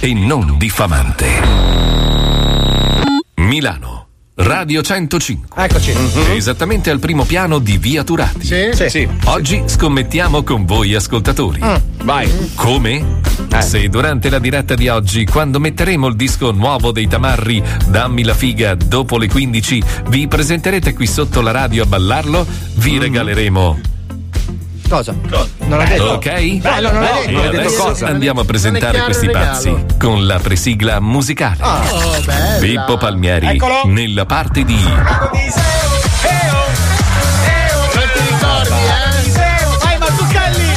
e non diffamante. Milano. Radio 105. Eccoci. Esattamente al primo piano di Via Turati. Sì? Sì. Oggi scommettiamo con voi ascoltatori. Vai. Come? Se durante la diretta di oggi, quando metteremo il disco nuovo dei Tamarri, Dammi la figa, dopo le 15, vi presenterete qui sotto la radio a ballarlo, vi regaleremo. Cosa? Non l'ha detto. Ok? Bello, non l'ha detto. Detto cosa. andiamo a presentare questi pazzi con la presigla musicale. Oh, bella. Pippo Palmieri Eccolo. nella parte di Non ti ricordi, eh? Vai, Mazzucchelli!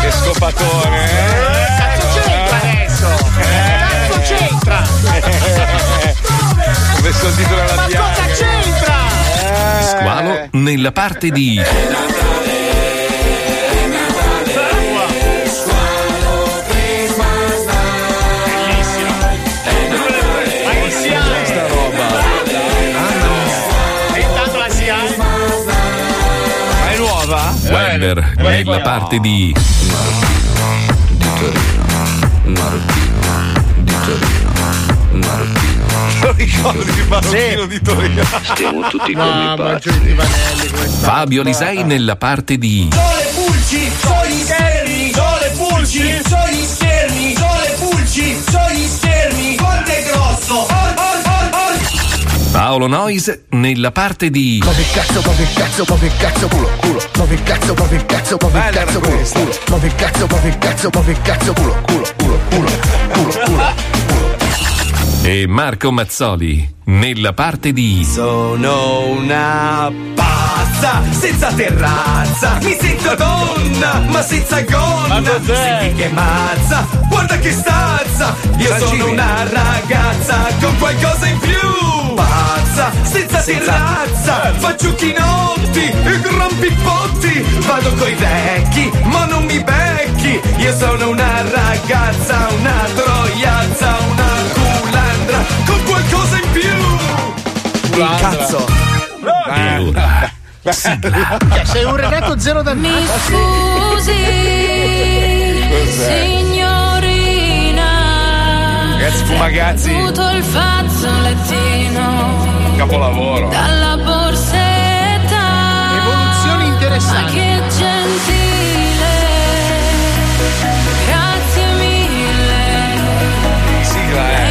Che scopatore, eh? Cazzo c'entra adesso? Cazzo c'entra? Come sono il titolo Ma cosa c'entra? Squalo nella parte di Weller nella parte di Lo ricordi il marocchino di Torino? Stiamo tutti No, ma giù di Vanelli come sta? Fabio Lisei nella parte di Sole pulci, sono gli schermi, sole pulci, sono schermi, sole pulci, sono gli schermi, forte e grosso, or, or, or, or. Paolo Nois nella parte di che cazzo, che cazzo, che cazzo, culo, culo, che cazzo, che cazzo, era cazzo, culo, culo, che cazzo, che cazzo, che cazzo, culo, culo, culo, culo, culo, culo. e Marco Mazzoli nella parte di Sono una pazza, senza terrazza, mi sento donna, ma senza gonna. Senti che mazza, guarda che stazza, io sono una ragazza con qualcosa in più. Pazza, senza terrazza, faccio chinotti e gran pippotti. Vado coi vecchi, ma non mi becchi. Io sono una ragazza, una troiazza, una culandra con qualcosa in più. Il cazzo. e ora sigla. Cioè, sei un ragazzo zero da Mi scusi, signorina. Ragazzi fumagazzi, Tutto il fazzolettino capolavoro. dalla borsetta. Evoluzioni Ma interessanti. che gentile. Grazie mille. Sigla, eh.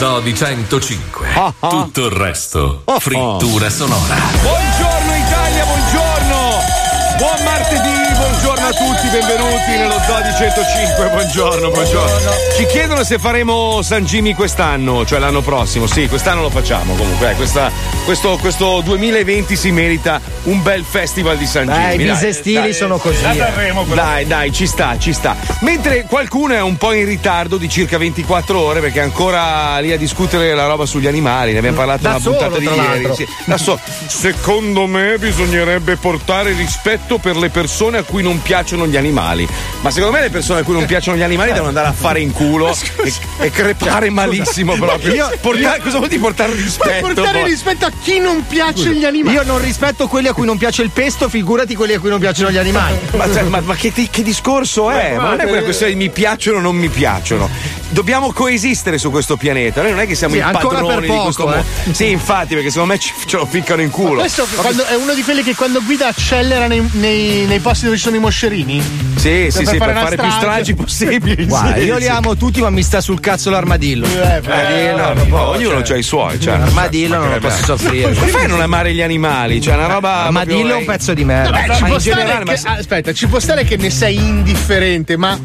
Lo Zoo di 105. Tutto il resto frittura sonora. Buongiorno Italia, buongiorno! Buon martedì, buongiorno a tutti, benvenuti nello Zoo di 105, buongiorno, buongiorno. Ci chiedono se faremo San Jimmy quest'anno, cioè l'anno prossimo. Sì, quest'anno lo facciamo comunque. eh, questa- questo, questo 2020 si merita un bel festival di San Beh, Jimmy. i dai. bisestili Dai, sono così. da eh. Dai, dai, ci sta, ci sta. Mentre qualcuno è un po' in ritardo di circa 24 ore perché è ancora lì a discutere la roba sugli animali, ne abbiamo parlato Da nella solo, puntata di ieri. sì. Da solo. Secondo me bisognerebbe portare rispetto per le persone a cui non piacciono gli animali. Ma secondo me le persone a cui non piacciono gli animali devono andare a fare in culo e, e crepare malissimo proprio. Io- Portare- cosa vuol dire portare rispetto? Portare poi? rispetto a chi non piace gli animali. Io non rispetto quelli a cui non piace il pesto, figurati quelli a cui non piacciono gli animali. Ma, ma- ma che, che discorso è? Ma non è quella questione di mi piacciono o non mi piacciono. Dobbiamo coesistere su questo pianeta. Noi non è che siamo Sì, i ancora per padroni di poco, questo eh. mondo. Sì, infatti, perché secondo me ci, ce lo ficcano in culo. Questo quando- è uno di quelli che quando guida accelera nei, nei- nei posti dove ci sono i moscerini? Sì, sì, sì, per una fare più strage. stragi possibili. Guarda, Sì, io li amo tutti, ma mi sta sul cazzo l'armadillo. Eh, Eh, no, no, no, ognuno ha i suoi. Cioè, L'armadillo non lo posso soffrire. Come fai a non amare gli animali? Cioè, una roba. L'armadillo è proprio- un pezzo di merda. Ma ma aspetta, ci può stare che ne sei indifferente, ma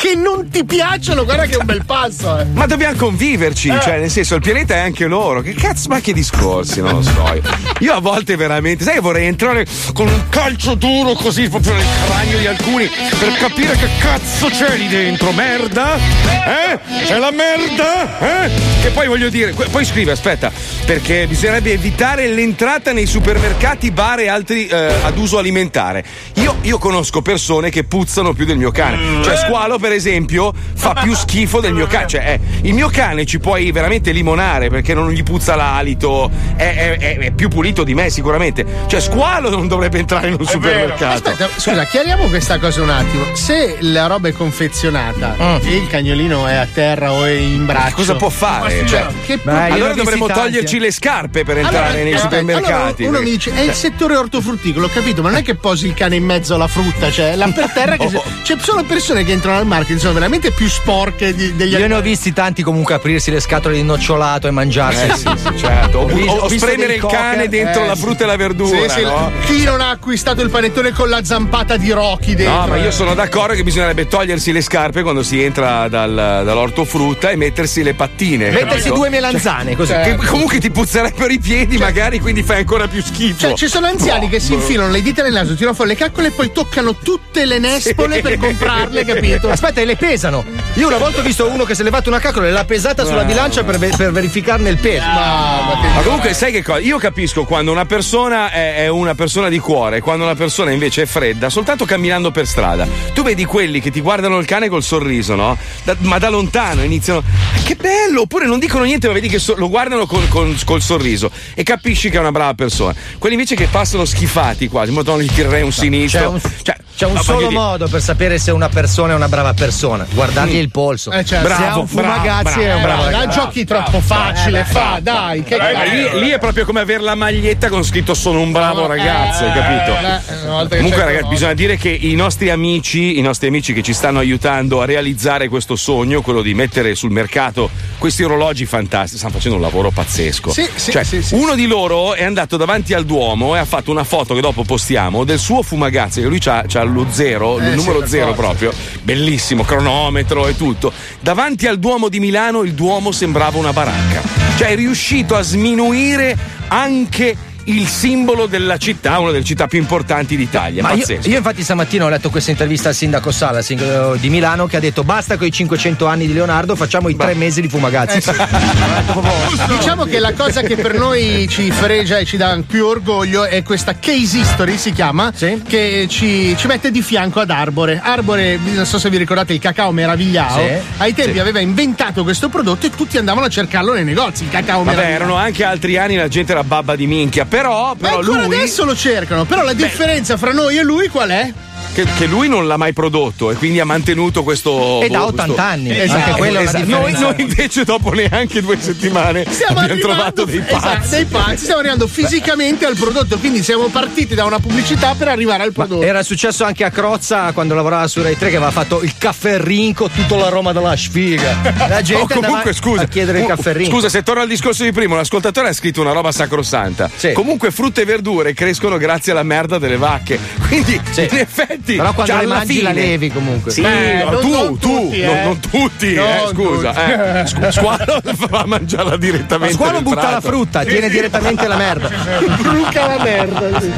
che non ti piacciono, guarda che è un bel passo, eh. Ma dobbiamo conviverci, cioè, nel senso, il pianeta è anche loro. Che cazzo, ma che discorsi, non lo so. Io, Io a volte veramente, sai, che vorrei entrare con un calcio duro così proprio nel cranio di alcuni per capire che cazzo c'è lì dentro. Merda? Eh? C'è la merda? Eh? Che poi voglio dire, poi scrive, aspetta, perché bisognerebbe evitare l'entrata nei supermercati, bar e altri eh, ad uso alimentare. Io, io conosco persone che puzzano più del mio cane. Cioè, squalo, per esempio, fa più schifo del mio cane. Cioè, eh, il mio cane ci puoi veramente limonare perché non gli puzza l'alito, è, è- è- è più pulito di me, sicuramente. Cioè, squalo non dovrebbe entrare in un supermercato. Aspetta, scusa, chiariamo questa cosa un attimo. Se la roba è confezionata e il cagnolino è a terra o è in braccio, Cosa può fare? Cioè, che Beh, allora dovremmo toglierci eh. le scarpe per Allora, entrare nei aspetta, supermercati. allora uno mi dice: è il settore ortofrutticolo, ho capito, ma non è che posi il cane in mezzo alla frutta, cioè là per terra che Oh. c'è sono persone che entrano al market, sono veramente più sporche di- degli Io ne ho visti tanti comunque aprirsi le scatole di nocciolato e mangiarsi. Eh, sì, sì, certo. O, o ho visto spremere il cane cocker, dentro eh, la frutta e la verdura. Sì, sì, no? Chi non ha acquistato il panettone con la zampata di Rocky dentro? No, ma io eh? sono d'accordo che bisognerebbe togliersi le scarpe quando si entra dal, dall'ortofrutta e mettersi le pattine. Mettersi capito? due melanzane così. Che comunque ti puzzerebbero i piedi, magari, quindi fai ancora più schifo. Cioè, ci sono anziani che si boh. infilano le dita nel naso, tirano fuori le caccole e poi toccano tutte le nespole per comprarle, capito? Aspetta, e le pesano. Io una volta ho visto uno che si è levato una caccola e l'ha pesata sulla bilancia per, ve- per verificarne il peso. Ma comunque, sai che cosa? Io capisco quando una persona è, è una persona di cuore quando una persona invece è fredda, soltanto camminando per strada. Tu vedi quelli che ti guardano il cane col sorriso, no? Da- ma da lontano iniziano. "Ah, Che bello! Oppure non dicono niente, ma vedi che so- lo guardano col, col- col sorriso e capisci che è una brava persona. Quelli invece che passano schifati quasi, ma non gli tirerei un sinistro. C'è un, Cioè, c'è un solo dire- modo per sapere se una persona è una brava persona: guardargli il polso. Eh, certo. se ha Bravo, un fumagazzi bravo, è un bravo Dai, ragazzo. giochi troppo facile, fa, dai, che Eh, lì, lì è proprio come avere la maglietta con scritto sono un bravo ragazzo, hai capito? Eh, che Comunque, ragazzi, bisogna dire che i nostri amici, i nostri amici che ci stanno aiutando a realizzare questo sogno, quello di mettere sul mercato questi orologi fantastici, stanno facendo un lavoro pazzesco. Sì, sì, Cioè, sì, sì. uno di loro è andato davanti al Duomo e ha fatto una foto che dopo postiamo del suo fumagazzi, che lui c'ha, c'ha lo zero, Eh, il numero zero forza. proprio, bellissimo, cronometro e tutto. Davanti al Duomo di Milano il Duomo sembrava una baracca. Cioè è riuscito a sminuire anche il simbolo della città, una delle città più importanti d'Italia. Ma io, Pazzesco. io infatti stamattina ho letto questa intervista al sindaco Sala di Milano che ha detto basta con i 500 anni di Leonardo, facciamo i tre mesi di fumagazzi. Eh, Diciamo che la cosa che per noi ci fregia e ci dà più orgoglio è questa case history, si chiama, Sì. che ci, ci mette di fianco ad Arbore. Arbore, non so se vi ricordate, il cacao meravigliao, Sì. ai tempi aveva inventato questo prodotto e tutti andavano a cercarlo nei negozi, il cacao Vabbè, meravigliao. erano anche altri anni la gente era babba di minchia, però, Ma però ancora lui adesso lo cercano, però la differenza fra noi e lui qual è? Che, che lui non l'ha mai prodotto e quindi ha mantenuto questo E da boh, 80 questo- anni. Esatto, Anche una esatto. Noi, noi invece dopo neanche due settimane Stiamo abbiamo trovato dei esatto, pazzi. dei pazzi, stiamo arrivando fisicamente al prodotto, quindi siamo partiti da una pubblicità per arrivare al prodotto. Era successo anche a Crozza quando lavorava su Rai 3 che aveva fatto il caffè Rinco tutta la Roma della sfiga. La gente Oh, andava comunque, scusa, a chiedere il uh, caffè Rinco. Scusa, se torno al discorso di prima, l'ascoltatore ha scritto una roba sacrosanta. Sì. Comunque, frutta e verdure crescono grazie alla merda delle vacche. Quindi, Sì. in effetti, Senti, Però quando cioè, le alla mangi la fine- levi comunque. Sì, Beh, no, non- tu, non tu, tutti, non, eh. non tutti, Non eh, scusa. tutti. Eh. Scu- Squalo fa mangiarla direttamente. Squalo nel butta la prato. frutta, tiene direttamente la merda. Bruca la merda. sì.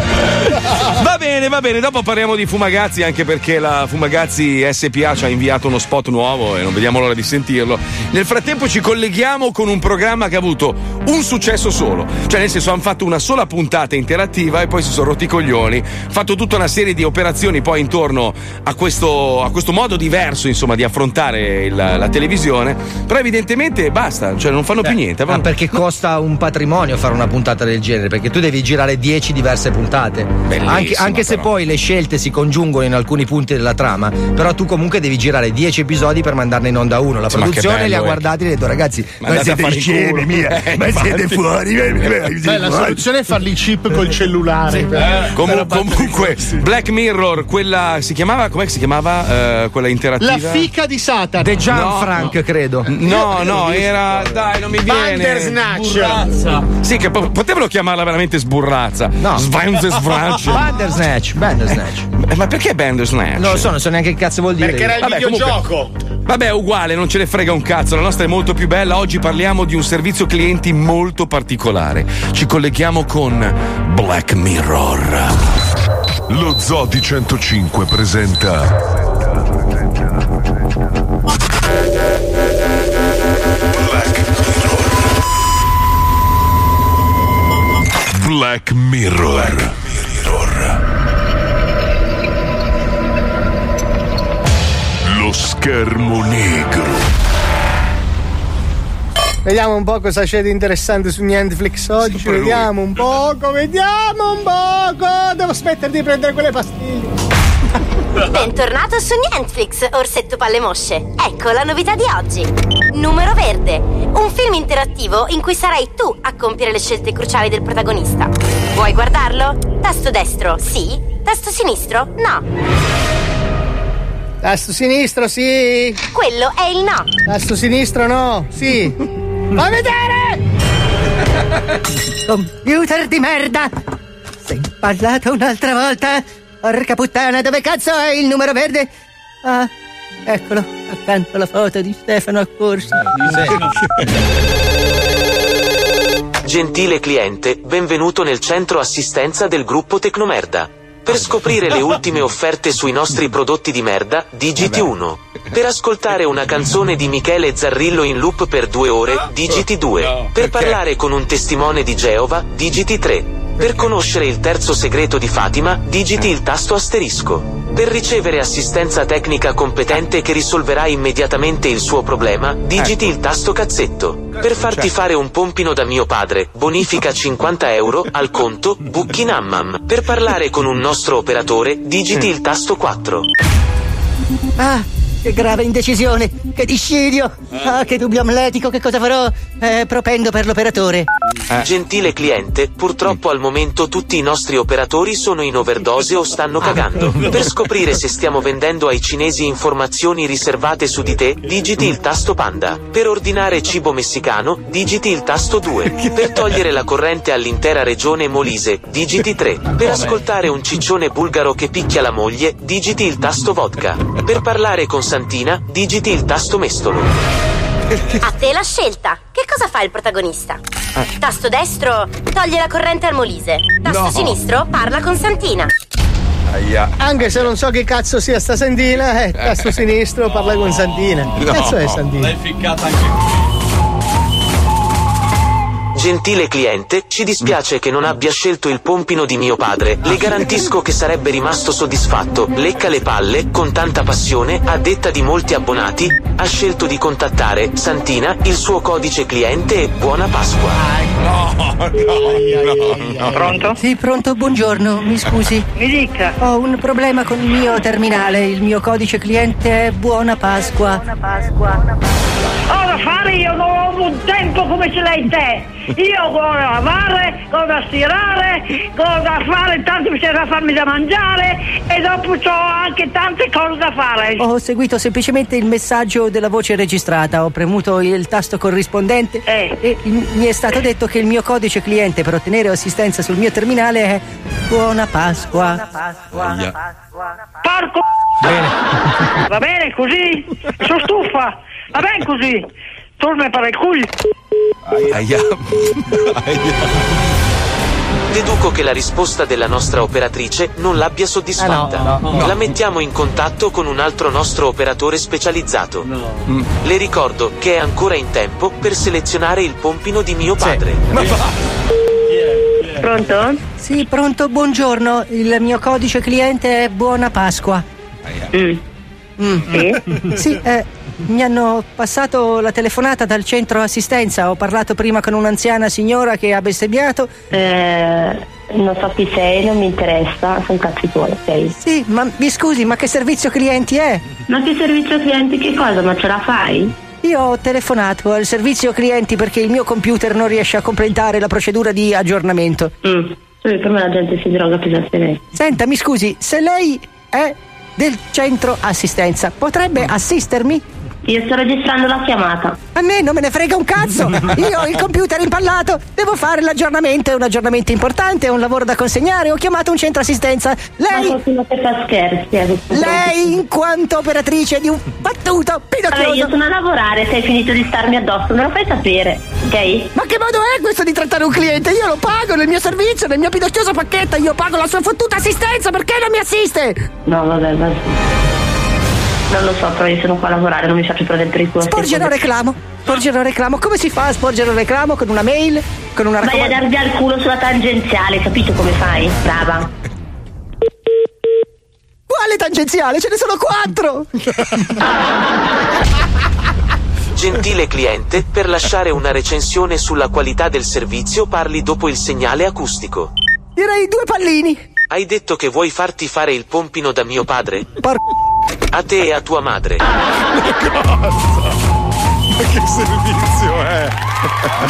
Va bene, va bene, dopo parliamo di Fumagazzi anche perché la Fumagazzi SPA ci ha inviato uno spot nuovo e non vediamo l'ora di sentirlo. Nel frattempo ci colleghiamo con un programma che ha avuto un successo solo, cioè nel senso hanno fatto una sola puntata interattiva e poi si sono rotti i coglioni, fatto tutta una serie di operazioni poi intorno a questo, a questo modo diverso insomma di affrontare il- la televisione, però evidentemente basta, cioè non fanno più niente. Ma perché costa un patrimonio fare una puntata del genere? Perché tu devi girare 10 diverse puntate. Bellissima, Anche, anche se poi le scelte si congiungono in alcuni punti della trama, però tu comunque devi girare 10 episodi per mandarne in onda uno. La Sì, produzione li ha eh. guardati e ha detto ragazzi, Ma siete scemi, mia, Eh, ma siete fuori. eh, eh, Beh, la soluzione è farli chip col cellulare. Comu- per abbattere comunque. Black Mirror, quella si chiamava, com'è che si chiamava? eh, quella interattiva? La fica di Satan. The Jump No, Frank, credo. No, no, era. Dai, non mi viene. Bandersnatch. Sì, che po- potevano chiamarla veramente sburrazza. No. Svanzesvranch. Bandersnatch, Bandersnatch. Eh, Ma perché Bandersnatch? Non lo so, non so neanche che cazzo vuol dire. Perché era il Vabbè, videogioco. Vabbè, uguale, non ce ne frega un cazzo. La nostra è molto più bella. Oggi parliamo di un servizio clienti molto particolare. Ci colleghiamo con Black Mirror. Lo Zodi 105 presenta Black Mirror. Lo schermo negro. Vediamo un po' cosa c'è di interessante su Netflix oggi. Sempre lui. Vediamo un poco, vediamo un poco. Devo smettere di prendere quelle pastiglie. Bentornato su Netflix, Orsetto Palle Mosce. Ecco la novità di oggi. Numero verde. Un film interattivo in cui sarai tu a compiere le scelte cruciali del protagonista. Vuoi guardarlo? Tasto destro, sì. Tasto sinistro, no. Tasto sinistro, sì. Quello è il no. Tasto sinistro, no. Sì. Fai vedere! Computer di merda! Sei parlato un'altra volta? Porca puttana, dove cazzo è il numero verde? Ah, eccolo, accanto alla foto di Stefano Accorsi. Gentile cliente, benvenuto nel centro assistenza del gruppo Tecnomerda. Per scoprire le ultime offerte sui nostri prodotti di merda, digiti 1. Per ascoltare una canzone di Michele Zarrillo in loop per due ore, digiti 2. Per parlare con un testimone di Geova, digiti 3. Per conoscere il terzo segreto di Fatima, digiti il tasto asterisco. Per ricevere assistenza tecnica competente che risolverà immediatamente il suo problema, digiti il tasto cazzetto. Per farti fare un pompino da mio padre, bonifica 50 euro al conto Bucchinammam. Per parlare con un nostro operatore, digiti il tasto 4. Ah, che grave indecisione, che discidio! Ah, che dubbio amletico, che cosa farò? Eh, propendo per l'operatore. Gentile cliente, purtroppo al momento tutti i nostri operatori sono in overdose o stanno cagando. Per scoprire se stiamo vendendo ai cinesi informazioni riservate su di te, digiti il tasto panda. Per ordinare cibo messicano, digiti il tasto 2. Per togliere la corrente all'intera regione Molise, digiti 3. Per ascoltare un ciccione bulgaro che picchia la moglie, digiti il tasto vodka. Per parlare con Santina, digiti il tasto mestolo. A te la scelta. Che cosa fa il protagonista? Tasto destro, toglie la corrente al Molise. Tasto No. sinistro, parla con Santina. Aia. Anche se non so che cazzo sia sta Santina, eh, tasto sinistro parla con Santina. Che No. cazzo è Santina? L'hai ficcata anche Gentile cliente, ci dispiace che non abbia scelto il pompino di mio padre. Le garantisco che sarebbe rimasto soddisfatto. Lecca le palle, con tanta passione, a detta di molti abbonati, ha scelto di contattare Santina, il suo codice cliente e buona Pasqua. No, no, no. Pronto? Sì, pronto, buongiorno, mi scusi. Mi dica. Ho un problema con il mio terminale, il mio codice cliente è Buona Pasqua. Buona Pasqua. Ho da fare io non ho un tempo come ce l'hai te. Io ho da lavare, ho da stirare, ho da fare, tanto mi c'è da farmi da mangiare e dopo ho anche tante cose da fare. Ho seguito semplicemente il messaggio della voce registrata, ho premuto il tasto corrispondente e il- mi è stato detto che il mio codice cliente per ottenere assistenza sul mio terminale è Buona Pasqua. Porco! Va bene così? Sono stufa! Va bene così! Torna per il culo! Aia. Deduco che la risposta della nostra operatrice non l'abbia soddisfatta. Eh no, no, no. La mettiamo in contatto con un altro nostro operatore specializzato. Mm. Le ricordo che è ancora in tempo per selezionare il pompino di mio padre. Pronto? Sì, pronto, buongiorno. Il mio codice cliente è Buona Pasqua. Mm. Sì? Sì, eh, mi hanno passato la telefonata dal centro assistenza. Ho parlato prima con un'anziana signora che ha bestemmiato. Eh, non so chi sei, non mi interessa, sono cazzi tuoi, ok? Sì, ma mi scusi, ma che servizio clienti è? Ma che servizio clienti che cosa? Ma ce la fai? Io ho telefonato al servizio clienti perché il mio computer non riesce a completare la procedura di aggiornamento. Mm. Sì, per me la gente si droga pesantemente. Senta, mi scusi, se lei è del centro assistenza, potrebbe assistermi? Io sto registrando la chiamata. A me non me ne frega un cazzo! Io ho il computer impallato, devo fare l'aggiornamento, è un aggiornamento importante, è un lavoro da consegnare, ho chiamato un centro assistenza. Lei. Ma qualcuno che fa scherzi questo Lei, in quanto operatrice di un battuto pidocchioso. Allora, io sono a lavorare, se hai finito di starmi addosso, me lo fai sapere, ok? Ma che modo è questo di trattare un cliente? Io lo pago nel mio servizio, nel mio pidocchioso pacchetto, io pago la sua fottuta assistenza, perché non mi assiste? No, vabbè, vabbè. Non lo so, però io sono qua a lavorare, non mi faccio prendere per il culo. Sporgere un reclamo, sporgere un reclamo. Come si fa a sporgere un reclamo? Con una mail? Con una Vai a darvi al culo sulla tangenziale, capito come fai? Brava. Quale tangenziale? Ce ne sono quattro! Gentile cliente, per lasciare una recensione sulla qualità del servizio parli dopo il segnale acustico. Direi due pallini. Hai detto che vuoi farti fare il pompino da mio padre? Por... A te e a tua madre. Ma che servizio è?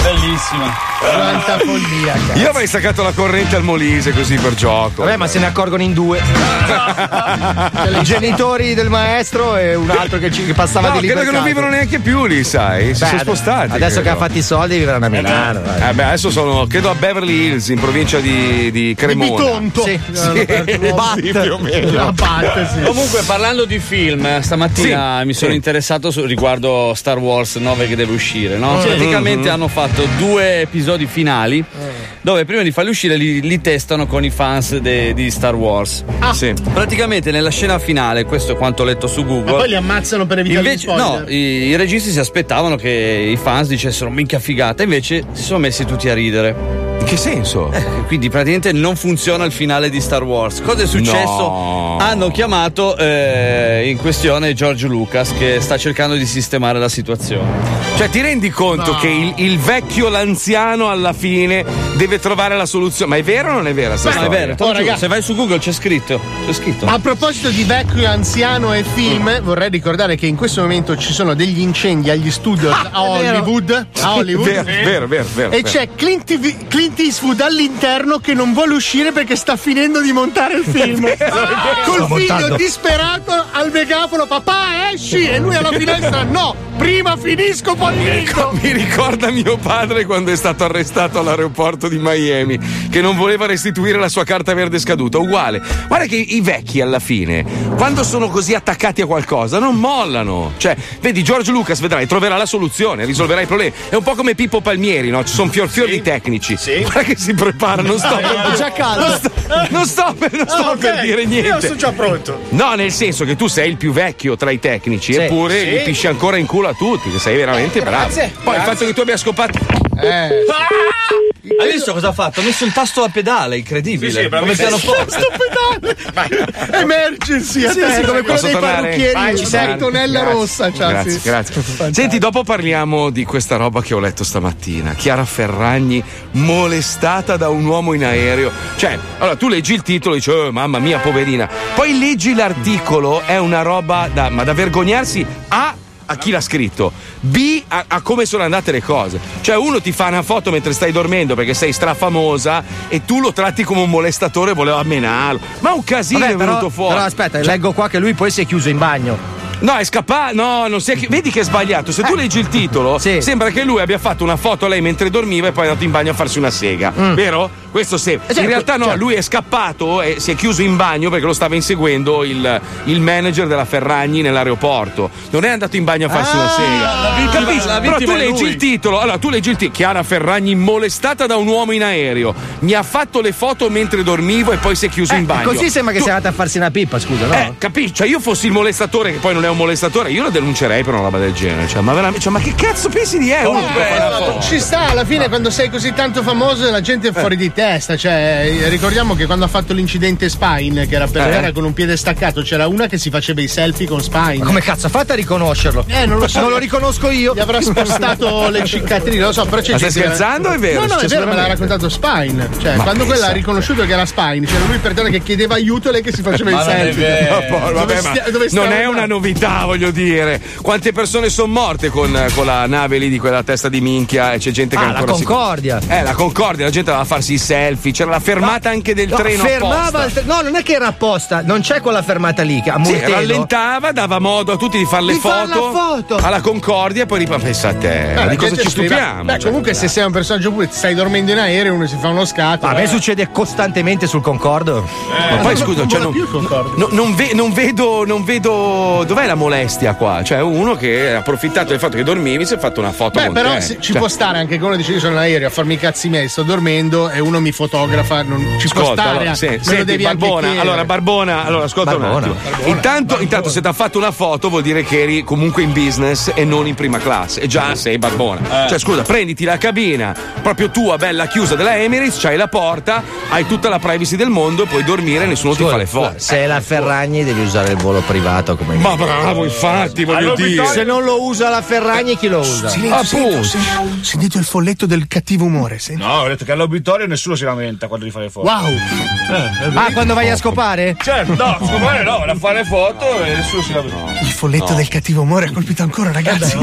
Bellissima. Quanta follia, cazzo. Io avrei staccato la corrente al Molise così per gioco. Vabbè, ma se ne accorgono in due. I genitori del maestro e un altro che, ci, che passava No, di lì. credo che non vivono neanche più lì, sai? Si Beh, sono spostati. Adesso che credo. ha fatto i soldi viveranno a Milano. dai. Eh beh, adesso sono, credo a Beverly Hills, in provincia di, di Cremona. Bitonto. Sì, un nuovo- sì, più o meno. La Bat, sì. Comunque, parlando di film, eh, stamattina mi sono sì. interessato su- riguardo Star Wars 9 che deve uscire, no? Sì. Praticamente Mhm. hanno fatto due episodi finali dove prima di farli uscire li, li testano con i fans de- di Star Wars. Ah. Sì. Praticamente nella scena finale, questo è quanto ho letto su Ma Google. poi li ammazzano per evitare Invece, gli no, i, i registi si aspettavano che i fans dicessero minchia figata, invece si sono messi tutti a ridere. Che senso? Eh, quindi praticamente non funziona il finale di Star Wars. Cosa è successo? No. Hanno chiamato eh, in questione George Lucas che sta cercando di sistemare la situazione. Cioè, ti rendi conto No. che il, il vecchio, l'anziano, alla fine deve trovare la soluzione? Ma è vero o non è vera? sta Ma è vero, Oh, ragazzi. se vai su Google c'è scritto. C'è scritto. A proposito di vecchio, anziano e film, vorrei ricordare che in questo momento ci sono degli incendi agli studios a Hollywood. A Hollywood. Vero, vero, vero, vero, E vero. c'è Clint, Clint Eastwood all'interno che non vuole uscire perché sta finendo di montare il film. Col Sto figlio montando. disperato al megafono, papà esci! E lui alla finestra, no, prima finisco poi finisco. Mi ricorda mio padre quando è stato arrestato all'aeroporto di Miami, che non voleva restituire la sua carta verde scaduta. Uguale. Guarda che i vecchi alla fine, quando sono così attaccati a qualcosa, non mollano. Cioè, vedi, George Lucas vedrai, troverà la soluzione, risolverà i problemi. È un po' come Pippo Palmieri, no? Ci sono fior fior di tecnici. Guarda che si prepara, non sto per È già caldo. Non sto, non sto per, non sto Ah, ok. per dire niente. Io sono già pronto. No, nel senso che tu sei il più vecchio tra i tecnici, Sì. eppure Sì. li pisci ancora in culo a tutti, che sei veramente bravo. grazie, Poi il grazie. fatto che tu abbia scopato. Eh. Hai visto cosa ha fatto? Ha messo il tasto a pedale, incredibile. Sì, sì, come pianoforte. Emergency, a Sì, te, sì, come quello dei parrucchieri. Vai, ci sono. Tonella rossa. Cioè, grazie, sì. grazie. Senti, dopo parliamo di questa roba che ho letto stamattina. Chiara Ferragni molestata da un uomo in aereo. Cioè, allora tu leggi il titolo e dici, oh, mamma mia, poverina. Poi leggi l'articolo, è una roba da, ma da vergognarsi a. A chi l'ha scritto? B a, a come sono andate le cose. Cioè, uno ti fa una foto mentre stai dormendo perché sei strafamosa e tu lo tratti come un molestatore e voleva menarlo. Ma un casino Vabbè, è venuto però, fuori. però aspetta, Cioè, leggo qua che lui poi si è chiuso in bagno. No, è scappato. No, non si è Vedi che è sbagliato. Se tu leggi il titolo, sembra che lui abbia fatto una foto a lei mentre dormiva e poi è andato in bagno a farsi una sega. Vero? Questo sì. certo, in realtà no, certo. lui è scappato e si è chiuso in bagno perché lo stava inseguendo il, il manager della Ferragni nell'aeroporto. Non è andato in bagno a farsi una sega. la vittima- Capisci? la Però tu leggi il titolo. Allora, tu leggi il titolo. Chiara Ferragni molestata da un uomo in aereo. Mi ha fatto le foto mentre dormivo e poi si è chiuso in bagno. Così sembra che Tu- sia andata a farsi una pippa, scusa, no? eh, capisci? Cioè, io fossi il molestatore, che poi non è un molestatore, io lo denuncerei per una roba del genere. Cioè, ma veramente, cioè, ma che cazzo pensi di è? Fa una foto? Ci sta, alla fine quando sei così tanto famoso la gente è fuori di testa. Cioè, eh, ricordiamo che quando ha fatto l'incidente Spine, che era per Eh. terra con un piede staccato, c'era una che si faceva i selfie con Spine. Ma come cazzo ha fatto a riconoscerlo? Eh, non lo so. Non lo riconosco io. Gli avrà spostato le cicatrici, non lo so, però c'è Ma stai gente- scherzando o è vero? No, no, è Successo vero, me l'ha raccontato Spine. Cioè, Ma quando quella ha riconosciuto che era Spine, c'era lui per terra che chiedeva aiuto e lei che si faceva i è selfie. poi, vabbè, Dove stia- dove non è una novità, voglio dire. Quante persone sono morte con, con la nave lì di quella testa di minchia e c'è gente che Ah, la ancora si- Concordia. Eh, la Concordia, la gente andava a farsi i selfie, c'era la fermata anche del No, treno fermava il tre- No, non è che era apposta, non c'è quella fermata lì che a Sì, Multeno. rallentava, dava modo a tutti di fare le Di far la foto, foto. alla Concordia e poi ripa- pensa a te. Eh, la di cosa ci scrive- stupiamo? Beh, Cioè, comunque, se sei un personaggio pubblico, stai dormendo in aereo, uno si fa uno scatto. A me eh. succede costantemente sul Concordo. Ma poi scusa, cioè, non, più il Concorde. no- non ve- non vedo, non vedo. Dov'è la molestia qua? Cioè, uno che ha approfittato del fatto che dormivi si è fatto una foto Beh, con però te. se- ci Cioè, può stare anche che uno dice io sono in aereo a farmi i cazzi miei, sto dormendo e uno mi fotografa, non ci può Ascolta, stare. allora, eh, lo senti, Barbona, allora Barbona, allora ascolta Barbona. un attimo. intanto, intanto se ti ha fatto una foto vuol dire che eri comunque in business e non in prima classe. E già sei Barbona. Cioè, scusa, prenditi la cabina proprio tua, bella chiusa della Emirates, c'hai la porta, hai tutta la privacy del mondo, puoi dormire e nessuno ti fa le foto. Se è la Ferragni devi usare il volo privato come Ma bravo, infatti, voglio dire. Se non lo usa la Ferragni, chi lo usa? Appunto. Sentito il folletto del cattivo umore. senti? No, ho detto che all'obitorio nessuno si lamenta quando gli fa le foto. Wow! Ah, quando vai a scopare? Certo, no, me no, da fare foto e nessuno si lamenta. Il folletto del cattivo umore ha colpito ancora, ragazzi.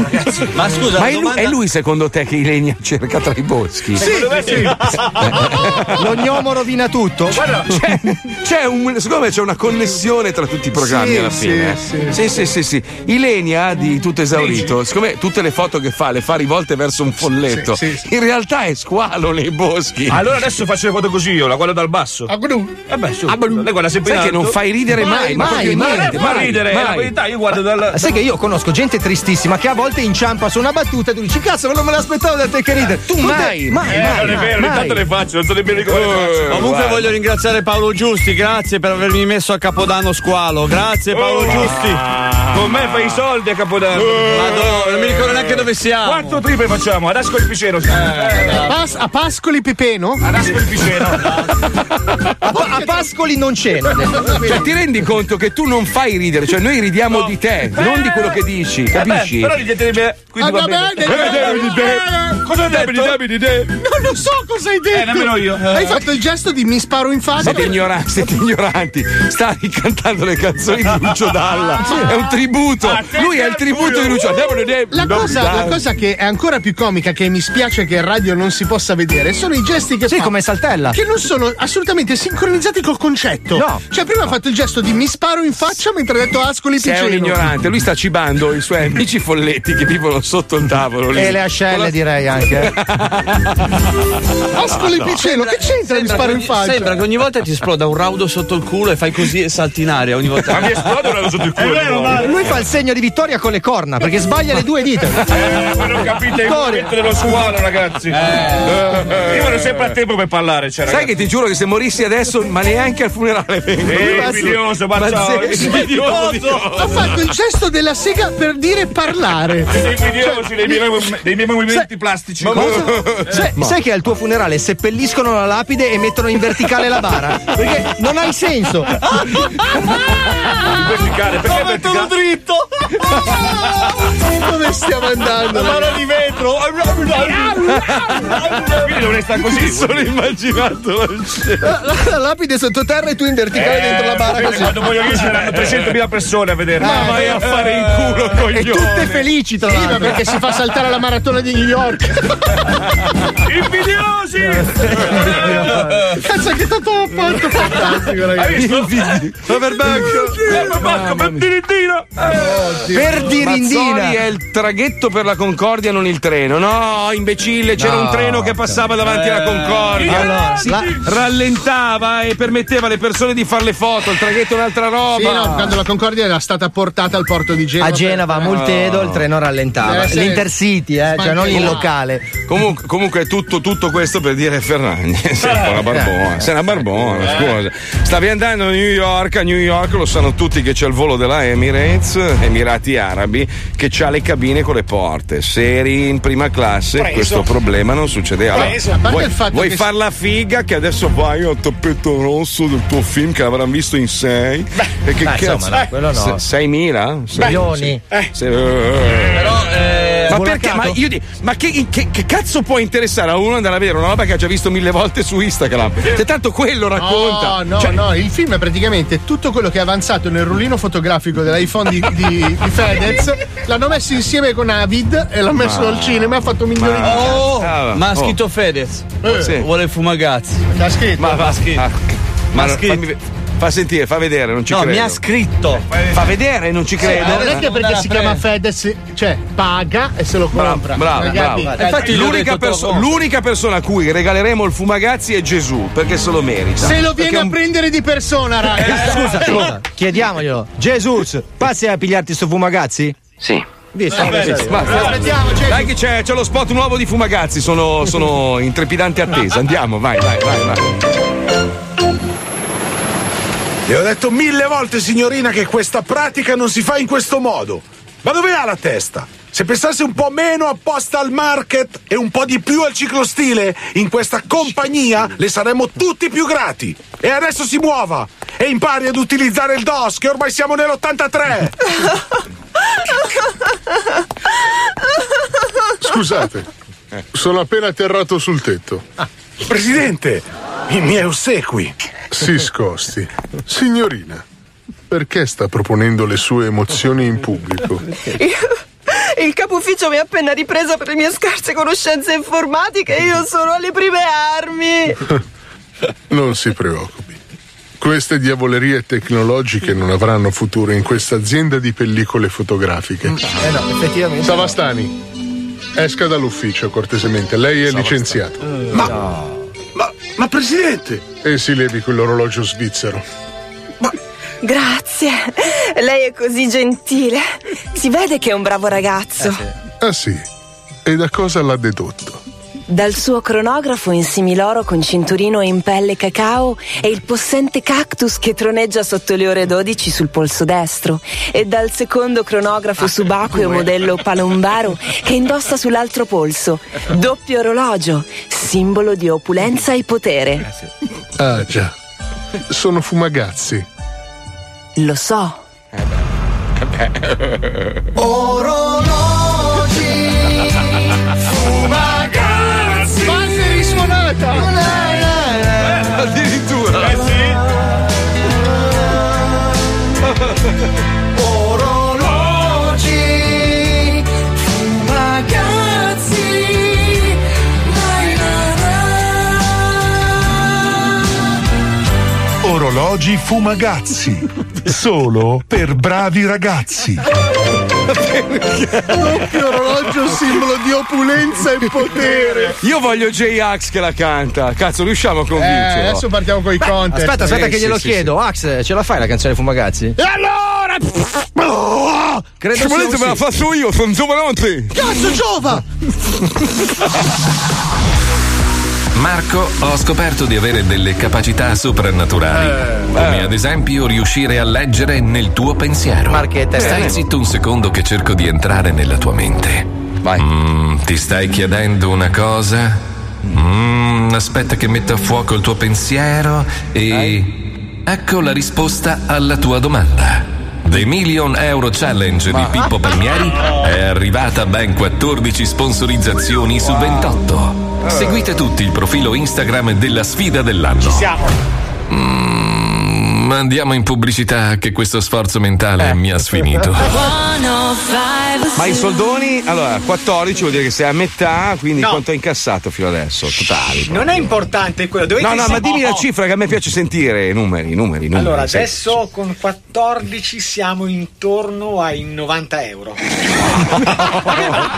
Ma scusa, Ma è lui, domanda- è lui, secondo te che Ilenia cerca tra i boschi? Me sì. Lo gnomo rovina tutto? Guarda, C'è, c'è un, secondo me c'è una connessione tra tutti i programmi Sì, alla sì, fine. sì. eh. sì, sì, sì, sì. Ilenia di tutto esaurito, siccome tutte le foto che fa le fa rivolte verso un folletto, Sì, sì, in realtà è squalo nei boschi. allora adesso faccio le foto così io, la guardo dal basso. Ah, gru. Vabbè, su. Lei guarda sempre in Sai che alto. non fai ridere mai, Mai, ma mai, mai. niente, Non fa mai, ridere, è mai. la verità, io guardo dal. Sai che io conosco gente tristissima che a volte inciampa su una battuta e tu dici cazzo ma non me l'aspettavo da te che ridere. Tu mai. mai, Eh, mai, non è vero, mai. tanto le faccio, non so nemmeno come le faccio. Comunque guarda. voglio ringraziare Paolo Giusti, grazie per avermi messo a Capodanno squalo. Grazie Paolo Giusti. Con me fai i soldi a Capodanno. Madonna, non mi ricordo neanche dove siamo. Quattro triple facciamo, ad Ascoli Piceno. A, Pas- a Pascoli Pepeno? Ad Ascoli Piceno. A, a Pascoli non c'è. Cioè, ti rendi conto che tu non fai ridere, cioè noi ridiamo di te, non di quello che dici, capisci? Eh, però ridete di me, quindi Ah, va bene. bene. Eh, di te. Cosa hai detto? di te? Non lo so cosa hai detto. Eh, nemmeno io. Hai fatto il gesto di mi sparo in faccia. Siete ignoranti, siete ignoranti. Sta ricantando le canzoni di Lucio Dalla. È un tributo. Ah, Lui è il tributo di Lucio La cosa, la cosa che è ancora più comica, che mi spiace che in radio non si possa vedere, sono i gesti che Sì, fa. come saltella. Che non sono assolutamente sincronizzati col concetto. No. Cioè, prima ha fatto il gesto di mi sparo in faccia mentre ha detto Ascoli Sei un Piceno. ignorante, lui sta cibando i suoi amici folletti che vivono sotto il tavolo. Lì. E le ascelle direi anche. Ascoli Piceno, che c'entra mi sparo in faccia? Sembra che ogni volta ti esploda un raudo sotto il culo e fai così e salti in aria ogni volta. Ma mi esplode una sotto il culo. È vero, Lui fa il segno di vittoria con le corna perché sbaglia le due dita. Eh, ma non capite il movimento dello squalo, ragazzi. Eh. Io vado sempre a tempo per parlare, cioè, Sai ragazzi. che ti giuro che se morissi adesso, ma neanche al funerale vengo. Eh, invidioso, ma ciao. invidioso. Ha fatto il gesto della sega per dire parlare. Sei invidiosi dei miei, dei miei movimenti plastici. Sai, sai che al tuo funerale seppelliscono la lapide e mettono in verticale la bara? Perché non hai senso. Verticale, perché verticale? dritto! Dove stiamo andando? mano di vetro. Quindi dovrei stare così. Sono immaginato la scena. La, la- la lapide sottoterra e tu in verticale dentro la bara Eh, così. Quando voglio io saranno 300.000 persone a vedermi. Ma vai a fare in culo, E coglione. tutte felici tra Sì, ma l'altro. perché si fa saltare la maratona di New York. Invidiosi! Cazzo, che tanto fatto fantastico, Hai ragazzi. visto? Robert Bacco. Eh, ma Marco, per! Per dirindina. Mazzoli è il traghetto per la Concordia, non il treno. No, imbecille, c'era No, un treno che passava davanti alla Concordia. Eh, allora, Si la- rallentava e permetteva alle persone di fare le foto. Il traghetto è un'altra roba. Sì, no, quando la Concordia era stata portata al porto di Genova. A Genova, a per- Multedo, il treno rallentava. L'Intercity, eh, cioè non il locale. Comunque, comunque tutto, tutto questo per dire Ferragni. Sei un po' una barbona. Sei una barbona, scusa. Stavi andando a New York, a New York lo sanno tutti che c'è il volo della Emirates, Emirati Arabi, che ha le cabine con le porte. Se eri in prima classe, Preso. questo problema non succedeva. Allora, vuoi vuoi che- far la figa che adesso vai al tappeto rosso del tuo film che avranno visto in sei? e che beh, cazzo? insomma, no, quello no. Se- 6.000? Se- Milioni. se- se- eh. Però, eh, Ma perché? Ma, io di- ma che, che- che cazzo può interessare a uno andare a vedere una roba che ha già visto mille volte su Instagram? Se tanto quello racconta. No, no, Cioè, no, il film è praticamente tutto quello che è avanzato nel rullino fotografico dell'iPhone di, di, di Fedez. L'hanno messo insieme con Avid e l'hanno messo Ma- al cinema e ha fatto milioni di Oh, Ah, ma ha oh. scritto Fedez. Eh. Sì. Vuole fumagazzi. L'ha scritto. Ma va, scritto. ah, ma Ma non- scritto. Fa sentire, fa vedere, non ci No, credo. mi ha scritto. Fa vedere, non ci Sì, credo. ma non è che perché si chiama. Fedez, cioè paga e se lo Bravo, compra. bravo, bravo. eh, Infatti L'unica, perso- l'unica persona a cui regaleremo il fumagazzi è Gesù, perché se lo merita. Se lo viene Perché a un- prendere di persona, raga. Eh, Scusa, scusa, chiediamoglielo. Jesus, passi a pigliarti sto fumagazzi? Sì. Visto? Va, Aspettiamo, Gesù. Dai che c'è, c'è lo spot nuovo di Fumagazzi, sono, sono in trepidante attesa. Andiamo, vai, vai, vai, vai. Le ho detto mille volte, signorina, che questa pratica non si fa in questo modo. Ma dove ha la testa? Se pensasse un po' meno apposta al market e un po' di più al ciclostile, in questa compagnia le saremmo tutti più grati. E adesso si muova e impari ad utilizzare il DOS, che ormai siamo nell'83. Scusate, sono appena atterrato sul tetto. Presidente, i miei ossequi. Si scosti. Signorina, perché sta proponendo le sue emozioni in pubblico? Il capo ufficio mi ha appena ripresa per le mie scarse conoscenze informatiche e io sono alle prime armi. Non si preoccupi. Queste diavolerie tecnologiche non avranno futuro in questa azienda di pellicole fotografiche. Eh no, effettivamente. Savastani, esca dall'ufficio cortesemente. Lei è licenziato. Ma, ma, ma presidente, E si levi quell'orologio svizzero. Grazie. Lei è così gentile. Si vede che è un bravo ragazzo. Ah sì? E da cosa l'ha dedotto? Dal suo cronografo in similoro con cinturino in pelle cacao e il possente cactus che troneggia sotto le ore 12 sul polso destro e dal secondo cronografo subacqueo modello palombaro che indossa sull'altro polso. Doppio orologio, simbolo di opulenza e potere. Ah già. Sono fumagazzi. Lo so. Orologi, risuonata. Addirittura. Orologi, fumagazzi. Lai, la, la. Orologi Fumagazzi. Solo per bravi ragazzi. Doppio orologio simbolo di opulenza e potere. Io voglio J-Ax che la canta. Cazzo, riusciamo a Eh, convincerlo. adesso partiamo con i contest. Aspetta, aspetta, Eh, che sì, glielo sì, chiedo. Ax, ce la fai la canzone Fumagazzi? E allora? Credo Se volete sia un me la sì. faccio io, sono giovanotti. Cazzo, Giova! Marco, ho scoperto di avere delle capacità soprannaturali. come ad esempio riuscire a leggere nel tuo pensiero. Marchetta, Stai eh. zitto un secondo che cerco di entrare nella tua mente. Vai. Mm, ti stai chiedendo una cosa? Mm, aspetta che metta a fuoco il tuo pensiero e. Ecco la risposta alla tua domanda. The Million Euro Challenge di Pippo Palmieri è arrivata a ben 14 sponsorizzazioni su 28. Seguite tutti il profilo Instagram della sfida dell'anno. Siamo. Mm, Ma andiamo in pubblicità che questo sforzo mentale mi ha sfinito. Ma i soldoni, allora, 14 vuol dire che sei a metà, quindi No. quanto hai incassato fino adesso? Totali. Non è importante quello, dovete No, no, ma dimmi la Oh, oh. cifra che a me piace sentire, i numeri, i numeri, i numeri. Allora, sì. adesso con 14 siamo intorno ai 90 euro.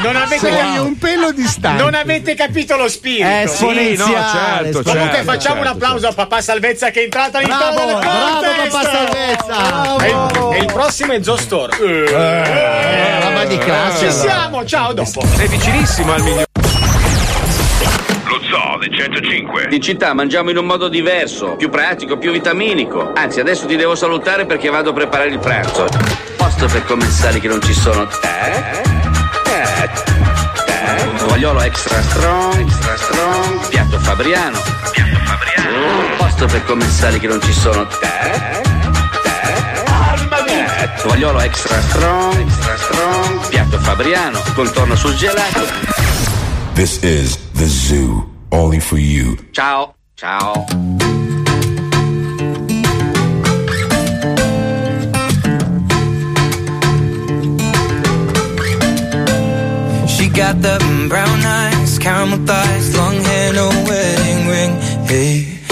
non avete Sei capito un pelo distante. Non avete capito lo spirito. Esponenziale, Sì, no, certo, Comunque certo, facciamo un certo, applauso a papà Salvezza che è entrato all'interno Bravo, del bravo. Papà Salvezza. E il, il prossimo è Zo Store. roba di classe, Ci allora. siamo, ciao dopo. Sei vicinissimo al migliore. Lo Zoo del 105. In città mangiamo in un modo diverso, più pratico, più vitaminico. Anzi, adesso ti devo salutare perché vado a preparare il pranzo. Posto per commensali che non ci sono. Eh? Eh? Eh? Tovagliolo extra strong, extra strong. Piatto fabriano. Piatto fabriano. Posto per commensali che non ci sono. Eh? Tovagliolo extra strong, extra strong. Piatto fabriano. Contorno sul gelato. This is the zoo, only for you. Ciao. Ciao. She got the brown eyes, caramel thighs, long hair, no wedding ring. Hey,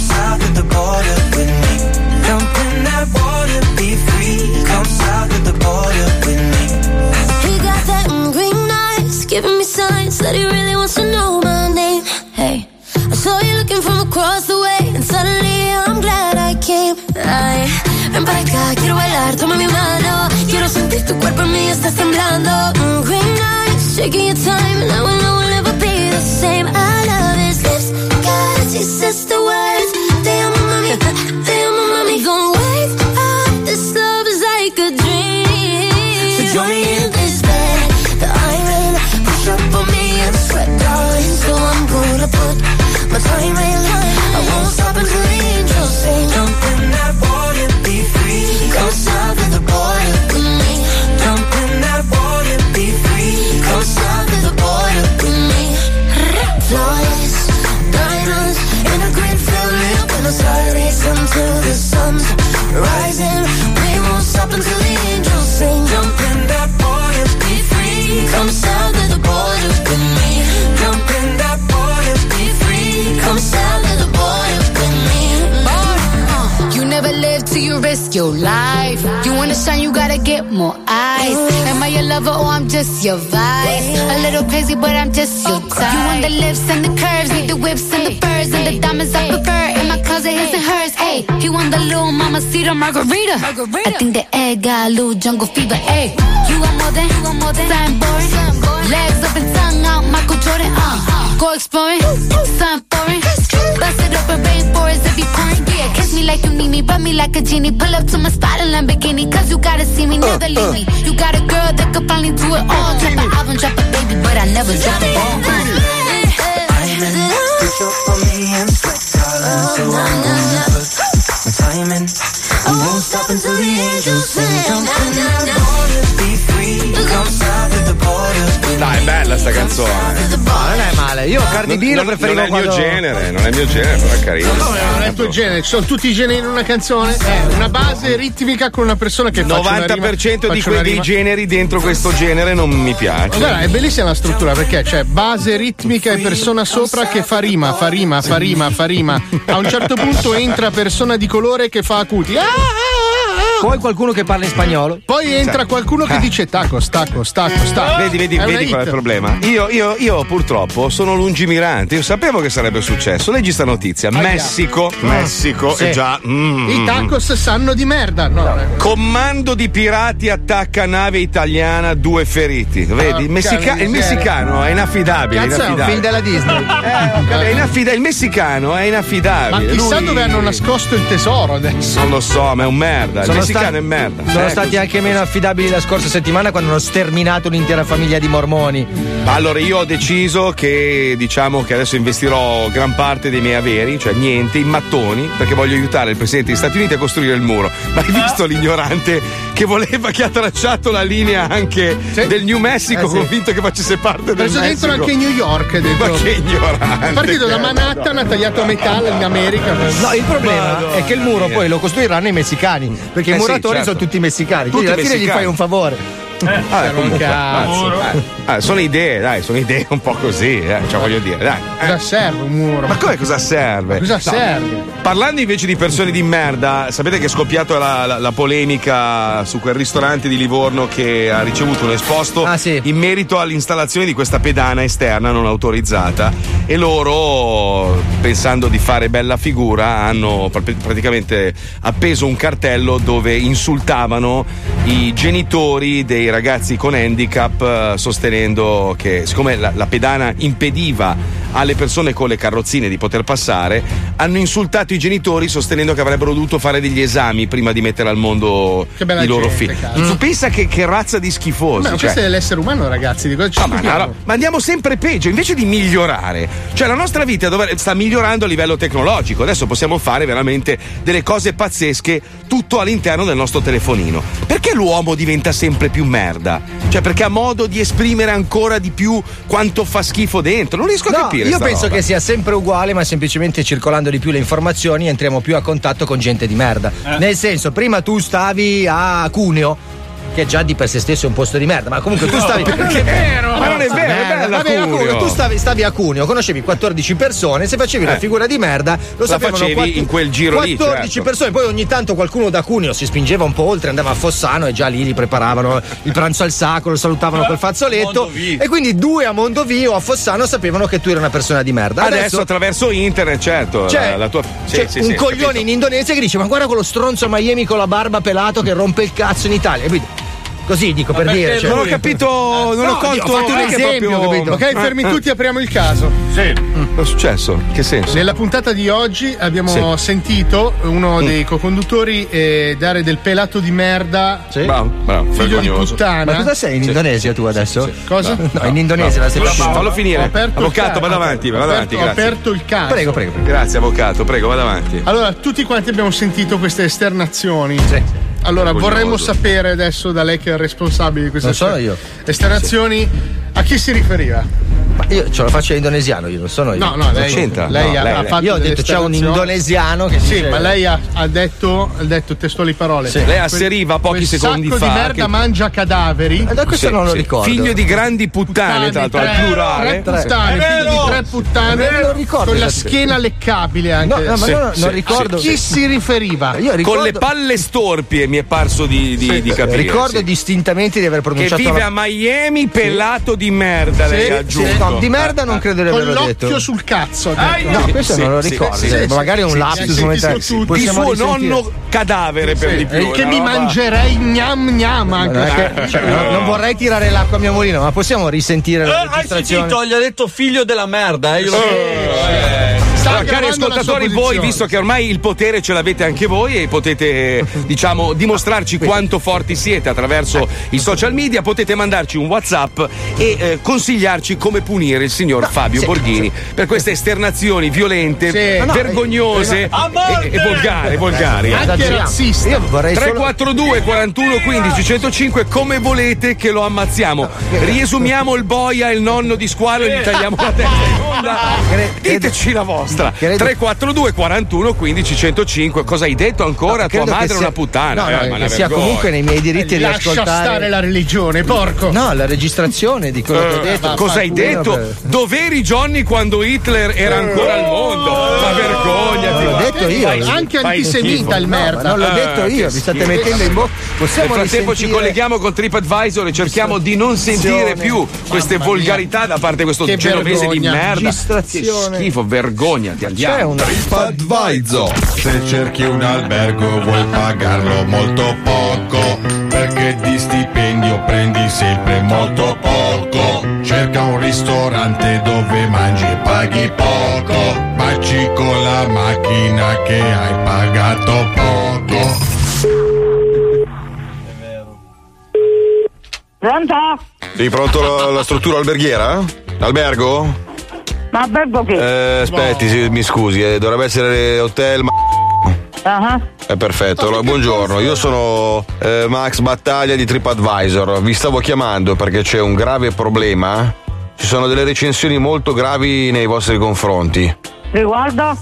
south of the border with me. Jump in that water, be free. Come south of the border with me. He got that green eyes, giving me signs that he really wants to know your life. You wanna shine, you gotta get more eyes. Am I your lover or I'm just your vice? A little crazy, but I'm just your type. You want the lips and the curves, need the whips and the furs and the diamonds I prefer. In my closet, his and hers. Hey, he want the little mama cedar margarita. I think the egg got a little jungle fever. Hey, you want more than, you want more than something boring. Legs up and tongue out, Michael Jordan. Uh, go exploring, something foreign. Bust it up and rainforest if you pouring. Yeah, kiss me like you need me, rub me like a genie. Pull up to my spot in Lamborghini, cause you gotta see me, never uh, leave me. Uh. You got a girl that could finally do it all. Drop an album, drop a baby, but I never drop a ball. I'm in. Push up on me and sweat, darling. Oh, so I'm gonna put my time in. I won't stop until the angels sing. Jump in that water, be Dai, è bella sta canzone. No, non è male. Io Cardi B lo Non- preferivo Non è il mio quando... genere, non è il mio genere, però è carino. No, non è il tuo genere, ci sono tutti i generi in una canzone. È una base ritmica con una persona che fa 90% di quei dei generi dentro questo genere non mi piace. Guarda, è bellissima la struttura perché c'è base ritmica e persona sopra che fa rima, fa rima, fa rima, fa rima. A un certo punto entra persona di colore che fa acuti. Ah, ah, ah, Poi qualcuno che parla in spagnolo. Poi entra qualcuno che Eh. dice tacos, tacos, tacos, tacos. Vedi, vedi, È una vedi qual è il hit. problema? Io, io, io purtroppo sono lungimirante. Io sapevo che sarebbe successo. Leggi sta notizia: Messico, Messico, Sì. è già. mm, I mm, tacos sanno di merda. No, eh. Comando di pirati attacca nave italiana, due feriti. Vedi? Il, messica- il messicano è inaffidabile. Cazzo, è un film della Disney. Eh, è inaffida- il messicano è Ma inaffidabile. chissà Lui- dove hanno nascosto il tesoro adesso. Non lo so, ma è un merda. Il Sono messicano è merda. Sono Eh, stati anche meno affidabili la scorsa settimana quando hanno sterminato un'intera famiglia di mormoni. Allora io ho deciso che diciamo che adesso investirò gran parte dei miei averi, cioè niente, in mattoni, perché voglio aiutare il presidente degli Stati Uniti a costruire il muro. Ma hai visto l'ignorante che voleva che ha tracciato la linea anche del New Mexico, Eh, sì. convinto che facesse parte del Preso Messico? dentro anche New York. Dentro. Ma che ignorante! È partito da. Manhattan, ha tagliato a metà in America. No, il problema Madonna è che il muro mia. poi lo costruiranno i messicani, perché I sì, muratori certo. sono tutti messicani. Tutti quindi alla fine gli messicani. fai un favore. Ah, un comunque, cazzo. mazza, eh. Ah, sono idee, dai, sono idee un po' così, eh, cioè voglio dire, dai. Cosa serve un muro? Ma come cosa serve? Cosa No. serve? Parlando invece di persone di merda, sapete che è scoppiata la, la- la polemica su quel ristorante di Livorno che ha ricevuto un esposto in merito all'installazione di questa pedana esterna non autorizzata e loro, pensando di fare bella figura, hanno pr- praticamente appeso un cartello dove insultavano i genitori dei ragazzi con handicap eh, sostenendo che siccome la, la pedana impediva alle persone con le carrozzine di poter passare, hanno insultato i genitori sostenendo che avrebbero dovuto fare degli esami prima di mettere al mondo i loro figli. Tu pensa che, che razza di schifosi? Ma cioè- questo è dell'essere umano, ragazzi. Di cosa ci Ah, ma, no, ma andiamo sempre peggio, invece di migliorare. Cioè, la nostra vita dovre- sta migliorando a livello tecnologico. Adesso possiamo fare veramente delle cose pazzesche tutto all'interno del nostro telefonino. Perché l'uomo diventa sempre più merda? Cioè, perché ha modo di esprimere ancora di più quanto fa schifo dentro. Non riesco a No, capire. io penso roba. che sia sempre uguale, ma semplicemente circolando di più le informazioni entriamo più a contatto con gente di merda. Eh. Nel senso, prima tu stavi a Cuneo. Che già di per sé stesso è un posto di merda, ma comunque tu No, stavi. perché è vero, ma non è vero, è Merda. bella Vabbè, Cuneo. Tu stavi, stavi a Cuneo, conoscevi 14 persone, se facevi una Eh. figura di merda, lo La sapevano facevi quattro- in quel giro lì, 14 certo. persone, poi ogni tanto qualcuno da Cuneo si spingeva un po' oltre, andava a Fossano e già lì gli preparavano il pranzo al sacro, lo salutavano col fazzoletto. E quindi due a Mondovì o a Fossano sapevano che tu eri una persona di merda. Adesso, attraverso internet, certo. C'è, la, la tua... sì, c'è sì, un sì, coglione capito. in Indonesia che dice: Ma guarda quello stronzo a Miami con la barba pelato che rompe il cazzo in Italia. E quindi, così dico per dire. cioè- Non ho capito, non No, ho colto. ho fatto un esempio, proprio-? Ok, fermi tutti, apriamo il caso. Sì. Cosa è successo? Che senso? Nella puntata di oggi abbiamo Sì. sentito uno Mm. dei co-conduttori eh, dare del pelato di merda. Bravo, bravo, Figlio di puttana. Ma cosa sei in Sì. Indonesia tu adesso? Cosa? No, in Indonesia la stai Bravo. facendo. Fallo finire. Avvocato, vada avanti, vada avanti, aperto- ho aperto il caso. Prego, prego, prego. Grazie, avvocato, prego, vada avanti. Allora, tutti quanti abbiamo sentito queste esternazioni. Allora, vorremmo sapere adesso da lei che è il responsabile di sono ester- io. esternazioni a chi si riferiva? Ma io ce la faccio in indonesiano, io non sono io. No, no, lei, c'entra? lei No, ha, lei- ha fatto Io ho detto c'è un indonesiano che Sì, dice- ma lei ha, ha detto, ha detto testuali parole. Lei asseriva pochi quel secondi sacco fa di merda che- mangia cadaveri. Eh, da questo Sì, non lo sì. ricordo. Figlio di grandi puttane, tra l'altro, al tre, plurale. Tre puttane, È figli vero! di tre puttane. Non lo ricordo con la esattamente. schiena leccabile anche. No, ma Sì, no, sì, non ricordo. A chi si riferiva? Io ricordo, Con le palle storpie mi è parso di, Sì, capire. ricordo sì. distintamente di aver Che pronunciato vive la- a Miami pelato di merda, lei Sì, ha sì, aggiunto. No, di merda non credo di Con averlo l'occhio detto. sul cazzo. No, questo non lo ricordo. eh, magari è un lapsus sì. Di suo nonno cadavere per di più. Eh, che mi mangerei gnam gnam anche. Non, che- cioè, non- vorrei tirare l'acqua a mio mulino, ma possiamo risentire la Eh, hai registrazione? sentito? Gli ha detto figlio della merda, eh, io lo Sta Allora, cari ascoltatori, voi, visto che ormai il potere ce l'avete anche voi e potete, diciamo, dimostrarci quanto forti siete attraverso i social media, potete mandarci un WhatsApp e eh, consigliarci come punire il signor Fabio sì, Borghini per queste esternazioni violente, Sì. No, no, vergognose eh, e, e volgari, volgari. eh. Anche razziste. Io vorrei solo 342 41 15 105 come volete che lo ammazziamo riesumiamo il boia e il nonno di squalo e gli tagliamo la testa in onda diteci la vostra Credo- 342 41 15 105 cosa hai detto ancora tua credo che madre è sia- una puttana No, eh, no, ma che una sia vergogna. comunque nei miei diritti di Lascia ascoltare. stare la religione, porco. No, la registrazione di quello che ho detto. Eh, Cosa hai detto? Dov'eri Johnny quando Hitler era ancora al mondo? Ma vergognati! L'ho detto io. Anche antisemita il No, merda. ma non l'ho Ah, detto io, che mi state mettendo in bocca. Nel Possiamo frattempo ci colleghiamo con TripAdvisor e cerchiamo di non sentire più queste volgarità da parte di questo genovese di vergogna. merda. Che Registrazione. schifo, vergognati, andiamo. C'è un TripAdvisor. Se cerchi un albergo vuoi pagarlo molto poco, perché di stipendio prendi sempre molto poco. Cerca un ristorante dove mangi e paghi poco, baci con la macchina che hai pagato poco. Pronto? Sei pronto la, la struttura alberghiera? Albergo? Ma albergo che? Eh, aspetti, sì, mi scusi, eh, dovrebbe essere hotel ma... Ah, È perfetto, allora buongiorno, io sono eh, Max Battaglia di TripAdvisor, vi stavo chiamando perché c'è un grave problema, ci sono delle recensioni molto gravi nei vostri confronti, Riguardo?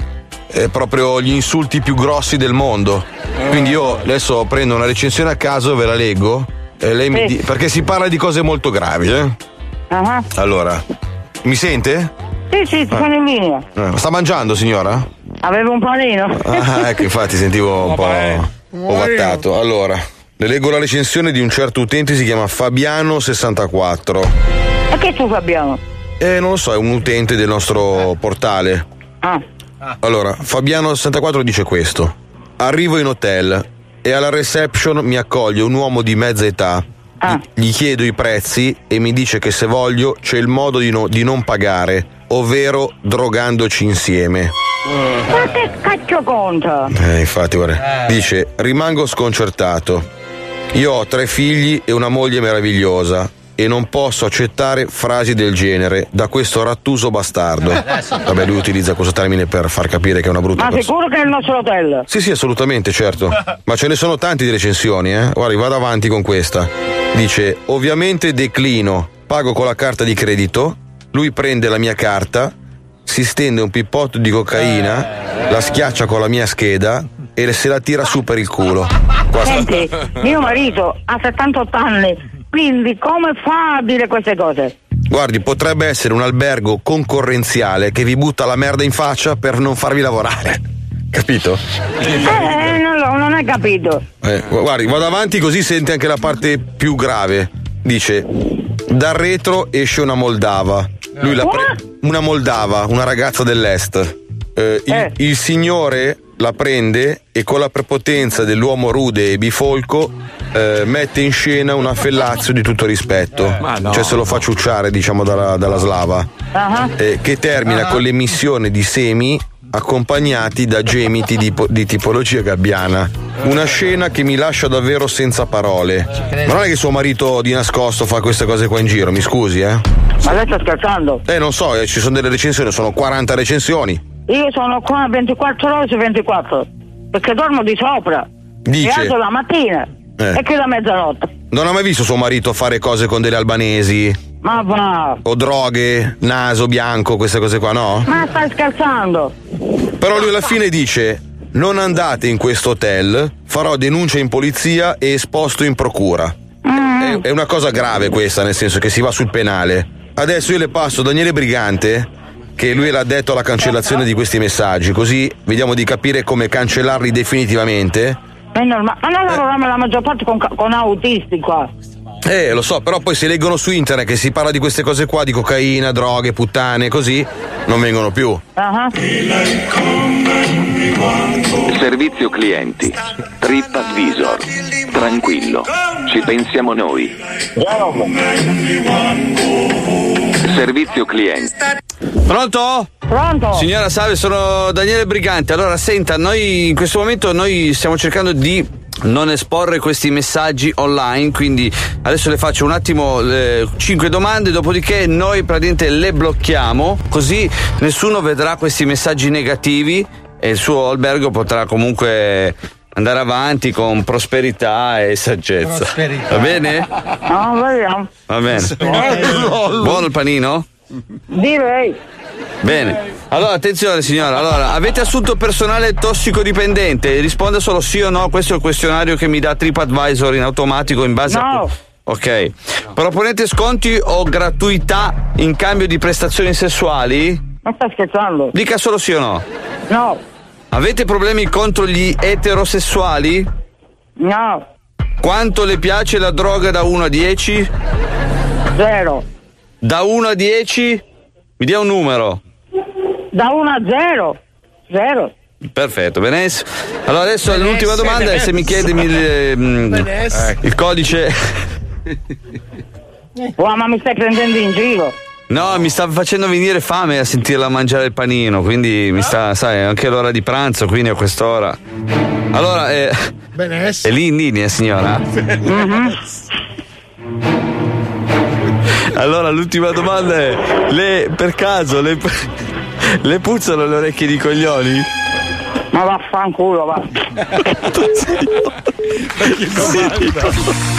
è proprio gli insulti più grossi del mondo, quindi io adesso prendo una recensione a caso, ve la leggo, e lei mi Sì. di- perché si parla di cose molto gravi, eh? Ah, Allora, mi sente? Sì, sì, sono in linea. Eh, Sta mangiando signora? Avevo un panino. Ah, ecco, infatti sentivo un po' ovattato. Allora, le leggo la recensione di un certo utente, si chiama Fabiano64. E che tu Fabiano? Eh, non lo so, è un utente del nostro portale. Ah. Allora, Fabiano64 dice questo. Arrivo in hotel e alla reception mi accoglie un uomo di mezza età. Gli gli chiedo i prezzi e mi dice che se voglio c'è il modo di, no- di non pagare, ovvero drogandoci insieme. Ma che cacchio conta? Eh, infatti, guarda. Dice: Rimango sconcertato. Io ho tre figli e una moglie meravigliosa. E non posso accettare frasi del genere da questo rattuso bastardo. Vabbè, lui utilizza questo termine per far capire che è una brutta Ma persona. sicuro che è il nostro hotel? Sì, sì, assolutamente, certo. Ma ce ne sono tanti di recensioni, eh. Guardi, vado avanti con questa. Dice: Ovviamente declino, pago con la carta di credito. Lui prende la mia carta, si stende un pippotto di cocaina, la schiaccia con la mia scheda e se la tira su per il culo. Qua sta- Senti, mio marito ha 78 anni, quindi come fa a dire queste cose? Guardi, potrebbe essere un albergo concorrenziale che vi butta la merda in faccia per non farvi lavorare. Capito? Eh, non, l'ho- non hai capito. Eh, gu- guardi, vado avanti così sente anche la parte più grave. Dice: Dal retro esce una Moldava. Lui la pre- una Moldava, una ragazza dell'est. Eh, il, il signore la prende e con la prepotenza dell'uomo rude e bifolco eh, mette in scena un affellazio di tutto rispetto. Ma no. Cioè se lo fa ciucciare, diciamo, dalla, dalla slava. Ah, Eh, che termina con l'emissione di semi accompagnati da gemiti di, di tipologia gabbiana. Una scena che mi lascia davvero senza parole. Ma non è che suo marito di nascosto fa queste cose qua in giro, mi scusi, eh? Ma lei sta scherzando? Eh, non so, eh, ci sono delle recensioni, sono 40 recensioni. Io sono qua 24 ore su 24, perché dormo di sopra. Dice. Mi alzo la mattina Eh. e chiudo a mezzanotte. Non ha mai visto suo marito fare cose con delle albanesi? Ma va, O droghe, naso bianco, queste cose qua, no? ma stai scherzando? Però lui alla fine dice: Non andate in questo hotel, farò denuncia in polizia e esposto in procura. È, è una cosa grave questa, nel senso che si va sul penale. Adesso io le passo Daniele Brigante, che lui l'ha detto alla cancellazione di questi messaggi, così vediamo di capire come cancellarli definitivamente. È normale. Ma noi lavoriamo la maggior parte con, con autisti qua. Eh, lo so, però poi se leggono su internet che si parla di queste cose qua, di cocaina, droghe, puttane, così, non vengono più. Ah, Servizio clienti. TripAdvisor. Tranquillo. Ci pensiamo noi. Servizio clienti. Pronto? Pronto? Signora Salve, sono Daniele Brigante. Allora, senta, noi in questo momento noi stiamo cercando di non esporre questi messaggi online, quindi adesso le faccio un attimo le 5 domande, dopodiché noi praticamente le blocchiamo, così nessuno vedrà questi messaggi negativi e il suo albergo potrà comunque andare avanti con prosperità e saggezza. Prosperità. Va bene? No, vediamo. Va bene. Buono il panino? Direi. Bene. Allora, attenzione signora, allora, avete assunto personale tossicodipendente? Risponde solo sì o no, questo è il questionario che mi dà TripAdvisor in automatico in base a... No. Ok. Proponete sconti o gratuità in cambio di prestazioni sessuali? Ma stai scherzando? Dica solo sì o no. No. Avete problemi contro gli eterosessuali? No. Quanto le piace la droga da 1 a 10? Zero. Da 1 a 10? Mi dia un numero. Da 1 a 0. Zero. Perfetto, benissimo. Allora adesso l'ultima domanda è se mi chiede il, Benessere. il codice. Wow, ma mi stai prendendo in giro. No, mi sta facendo venire fame a sentirla mangiare il panino, quindi mi sta, sai, è anche l'ora di pranzo, quindi a quest'ora. Allora, eh, è lì in linea, signora? Allora, l'ultima domanda è: le, per caso le, le puzzano le orecchie di coglioni? Ma vaffanculo, va.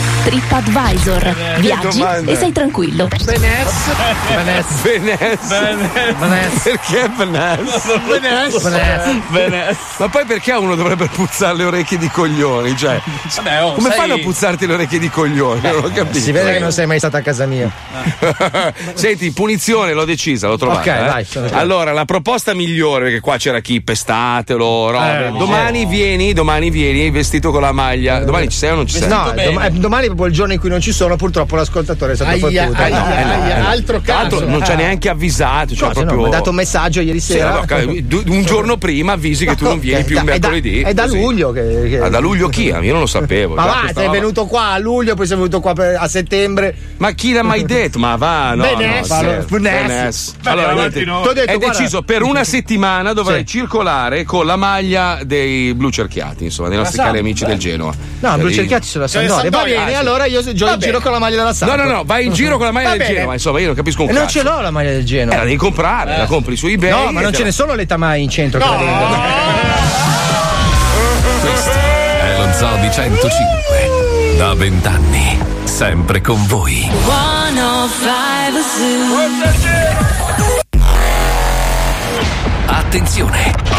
TripAdvisor. Viaggi domanda. e sei tranquillo. Beness. Beness. Perché Beness? Beness. Ma poi perché uno dovrebbe puzzare le orecchie di coglioni? Cioè, Vabbè, oh, come sai- fanno a puzzarti le orecchie di coglioni? Non ho capito. Si vede che non sei mai stata a casa mia. Senti, punizione l'ho decisa, l'ho trovata. Ok, eh. sono pronto. allora, la proposta migliore, perché qua c'era chi pestatelo, robe. Eh, domani vieni, domani vieni vestito con la maglia. Domani ci sei o non ci sei? No, dom- eh, domani proprio il giorno in cui non ci sono, purtroppo l'ascoltatore è stato Aia, fottuto. aia, No, eh, no, aia, eh no. altro caso. non ci ha neanche avvisato. Cioè Cosa, no, proprio... mi ha dato un messaggio ieri Sì, sera. du- un giorno prima avvisi che tu non vieni più da- un è da- mercoledì. È da luglio che. che- Ah, da luglio chi? Io non lo sapevo. Ma già va, sei venuto qua a luglio, poi sei venuto qua per- a settembre. Ma chi l'ha mai detto? Ma va, no. Beness. Allora. Beness. Allora, avanti niente, è guarda- deciso per una settimana dovrai Sì. circolare con la maglia dei blu cerchiati, insomma, dei nostri La cari amici beh. del Genoa. No, Cioè, Blu lì- Cerchiati sulla Sandoria. Va Ah, bene, sì. Allora io gioco in giro con la maglia della Samp. No, no, no, vai in giro con la maglia del. Genoa, insomma, io non capisco un E non cazzo. ce l'ho la maglia del Genoa. Eh, la devi comprare, la compri su eBay. No, ma non ce la- ne sono le tamai in centro. No. credendo. Questo è lo Zoo di 105. Da vent'anni, sempre con voi. 105 Attenzione! Attenzione!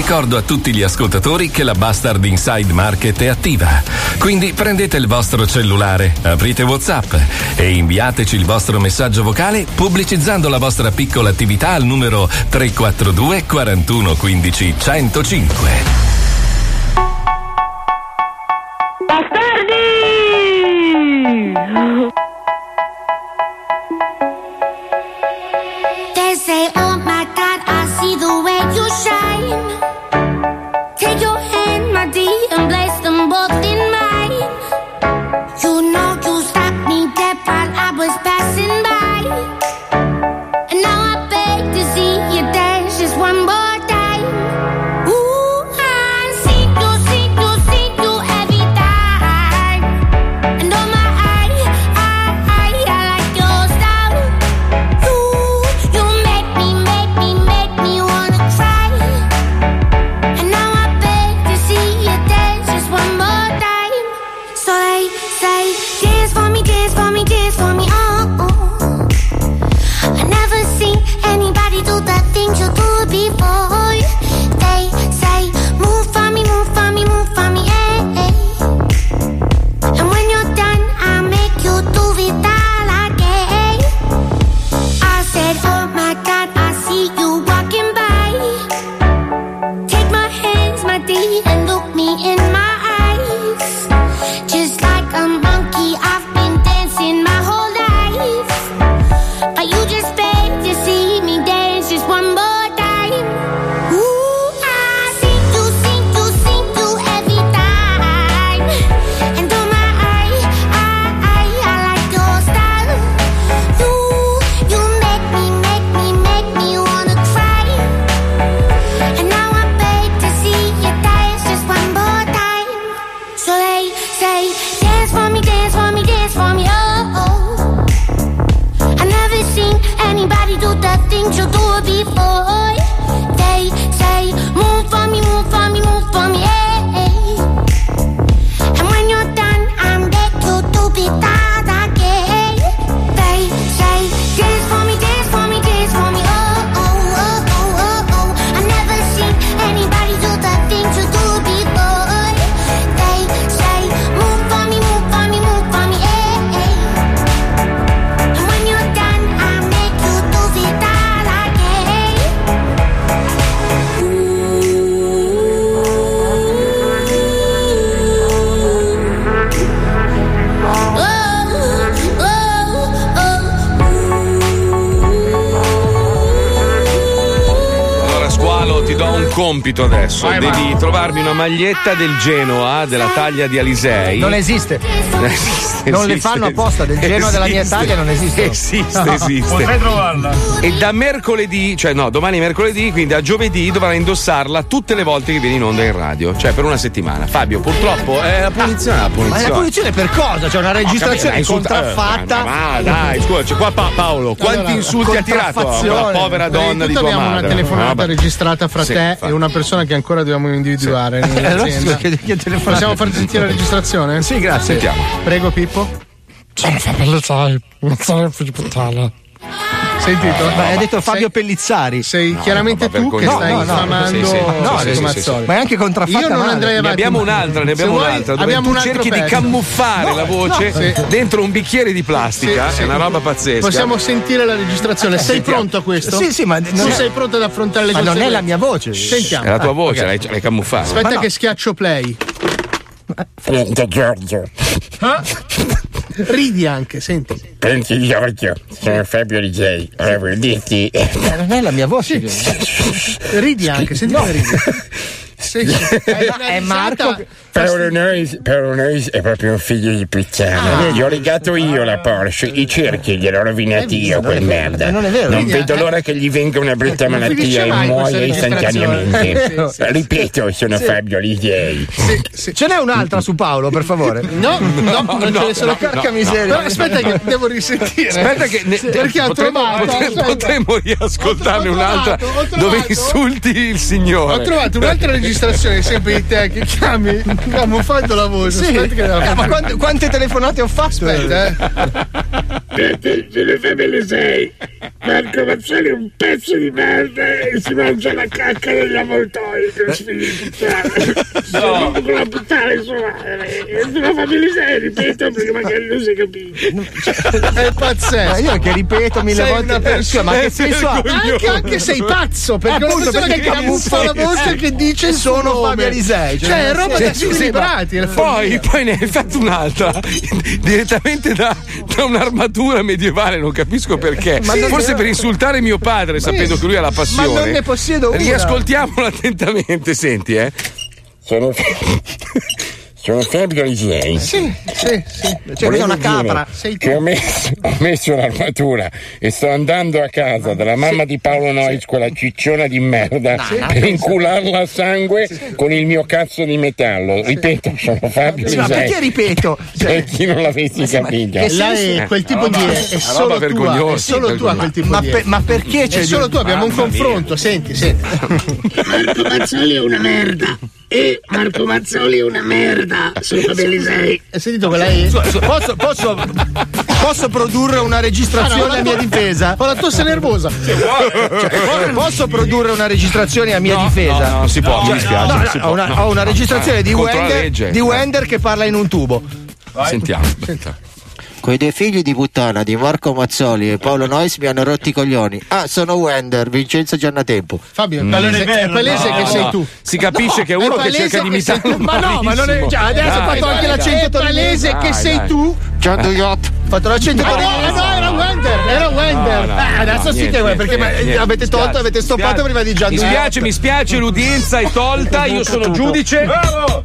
Ricordo a tutti gli ascoltatori che la Bastard Inside Market è attiva. Quindi prendete il vostro cellulare, aprite WhatsApp e inviateci il vostro messaggio vocale pubblicizzando la vostra piccola attività al numero 342 41 15 105. Trovarmi una maglietta del Genoa della taglia di Alisei. Non esiste. Esiste, Non le esiste. fanno apposta, del Genoa della mia Esiste. taglia non esistono. Esiste, No. esiste. Potrei trovarla. E da mercoledì, cioè no, domani è mercoledì, quindi a giovedì dovrai indossarla tutte le volte che vieni in onda in radio, cioè per una settimana. Fabio, purtroppo è la punizione, è la Ma punizione. la punizione per cosa? C'è una registrazione capito, contraffatta. eh, Ma, ma dai, scusa, c'è qua Pa- Paolo, quanti Allora, insulti ha tirato a quella contraffazione. povera donna di tua abbiamo madre? una telefonata Vabbè. registrata fra Sì, te infatti. e una persona che ancora dobbiamo individuare Sì. nell'azienda. Eh? Possiamo farti sentire la registrazione? Sì, grazie. Sentiamo. Prego Pippo. Sono Fabio Sai, non sono più di puttana. Sentito? Ma hai detto Fabio Pellizzari. Sei chiaramente no, ma tu che stai No, no, no. infamando Sì, sì. no, Sì, sì, sì. Ma è anche contraffatta Io non male. andrei Ne avanti. abbiamo un'altra, ne abbiamo un'altra. Dove abbiamo tu un altro cerchi di pezzo. camuffare No, la voce no, dentro un bicchiere di plastica. Sì, sì. È una roba pazzesca. Possiamo sentire la registrazione. Sei Sentiamo. pronto a questo? Sì, sì, ma tu non è- sei pronto ad affrontare le Ma non è la mia voce. Sentiamo. È la tua voce, ok. l'hai, camuffata. Aspetta no. che schiaccio play. Pronto Giorgio. Ridi anche, senti. Pronto Giorgio. Sono Fabio Ligei. Volevo dirti. Eh, non è la mia voce. Ridi anche, senti come ridi. Sì. È, Marco- Paolo Nois, Paolo Nois è proprio un figlio di puttana. Ah. Vedi, ho legato io la Porsche, i cerchi gliel'ho rovinati io, quel merda. non è vero. Non vedo eh, l'ora che gli venga una brutta non malattia e muoia istantaneamente. Sì, sì. Ripeto, sono Fabio Ligei. Ce n'è un'altra su Paolo, per favore. No, no, non ce ne sono. Porca no, miseria. Però aspetta che devo risentire. Aspetta che ne- perché ho potremmo, trovato potremmo riascoltarne un'altra dove insulti il signore. Ho trovato un'altra registrazione sempre di te che chiami camuffando la voce. Sì. Eh, ma quante, quante telefonate ho fatto? Aspetta, eh. Sono Fabio Ligei. Marco Mazzoli è un pezzo di merda e si mangia la cacca degli avvoltoi. Che figlio di puttana. Sono con la puttana in sua madre. Sono Fabio Ligei, ripeto, perché magari non si capisce. È pazzesco. Ma io che ripeto mille Sei volte una persona- ma che senso ha? Anche, anche sei pazzo perché Eh, una appunto, persona che perché camuffa la voce eh, che dice sono. Fabio Alisei, cioè, Cioè, è roba Sì, da squilibrati. poi, poi ne hai fatto un'altra direttamente da, da un'armatura medievale, non capisco perché. Ma non- Forse per insultare mio padre, sapendo che lui ha la passione. Ma non ne possiedo una. Riascoltiamolo attentamente, senti, eh. Sono, sono Fabio Ligei. Sì, sì, sì. Cioè, una capra. Sei Che ho messo, ho messo l'armatura e sto andando a casa dalla mamma di Paolo Nois, quella cicciona di merda, per incularla a sangue con il mio cazzo di metallo. Ripeto, sono Fabio Sì, ma perché ripeto? Cioè, Per chi non l'avesse capito. E lei è quel tipo di. È solo tua. È solo tua quel tipo ma, di. per- ma perché c'è È solo tu, abbiamo un confronto. Senti, senti. Marco Mazzoli è una merda. E Marco Mazzoli è una merda. Sono Fabio Lisei. Hai sentito quella lì? Posso, posso, posso produrre una registrazione a mia difesa? Con la tosse nervosa. Cioè, posso produrre una registrazione a mia No, difesa? no, no, non si può, mi Cioè, dispiace, no, no, si ho, una, no. ho una registrazione di Wender, di Wender che parla in un tubo. Sentiamo. Quei due figli di puttana di Marco Mazzoli e Paolo Nois mi hanno rotti i coglioni. Ah, sono Wender, Vincenzo Giannatempo. Fabio, è palese, è palese No, che sei no. tu. Si capisce che è È uno che cerca di sei imitarlo. tu. Ma no, ma non è. Cioè, adesso Dai, ha fatto dai, anche dai. l'accento Dai, palese che sei tu. John Duyot. Ho fatto l'accento Ah, no, torinese. no, era Wender. No, no, Ah, adesso no, sì niente, che niente, perché niente, niente. avete tolto, Spiace, avete stoppato spiace. prima di Gian Mi spiace, mi spiace, l'udienza è tolta, io sono giudice.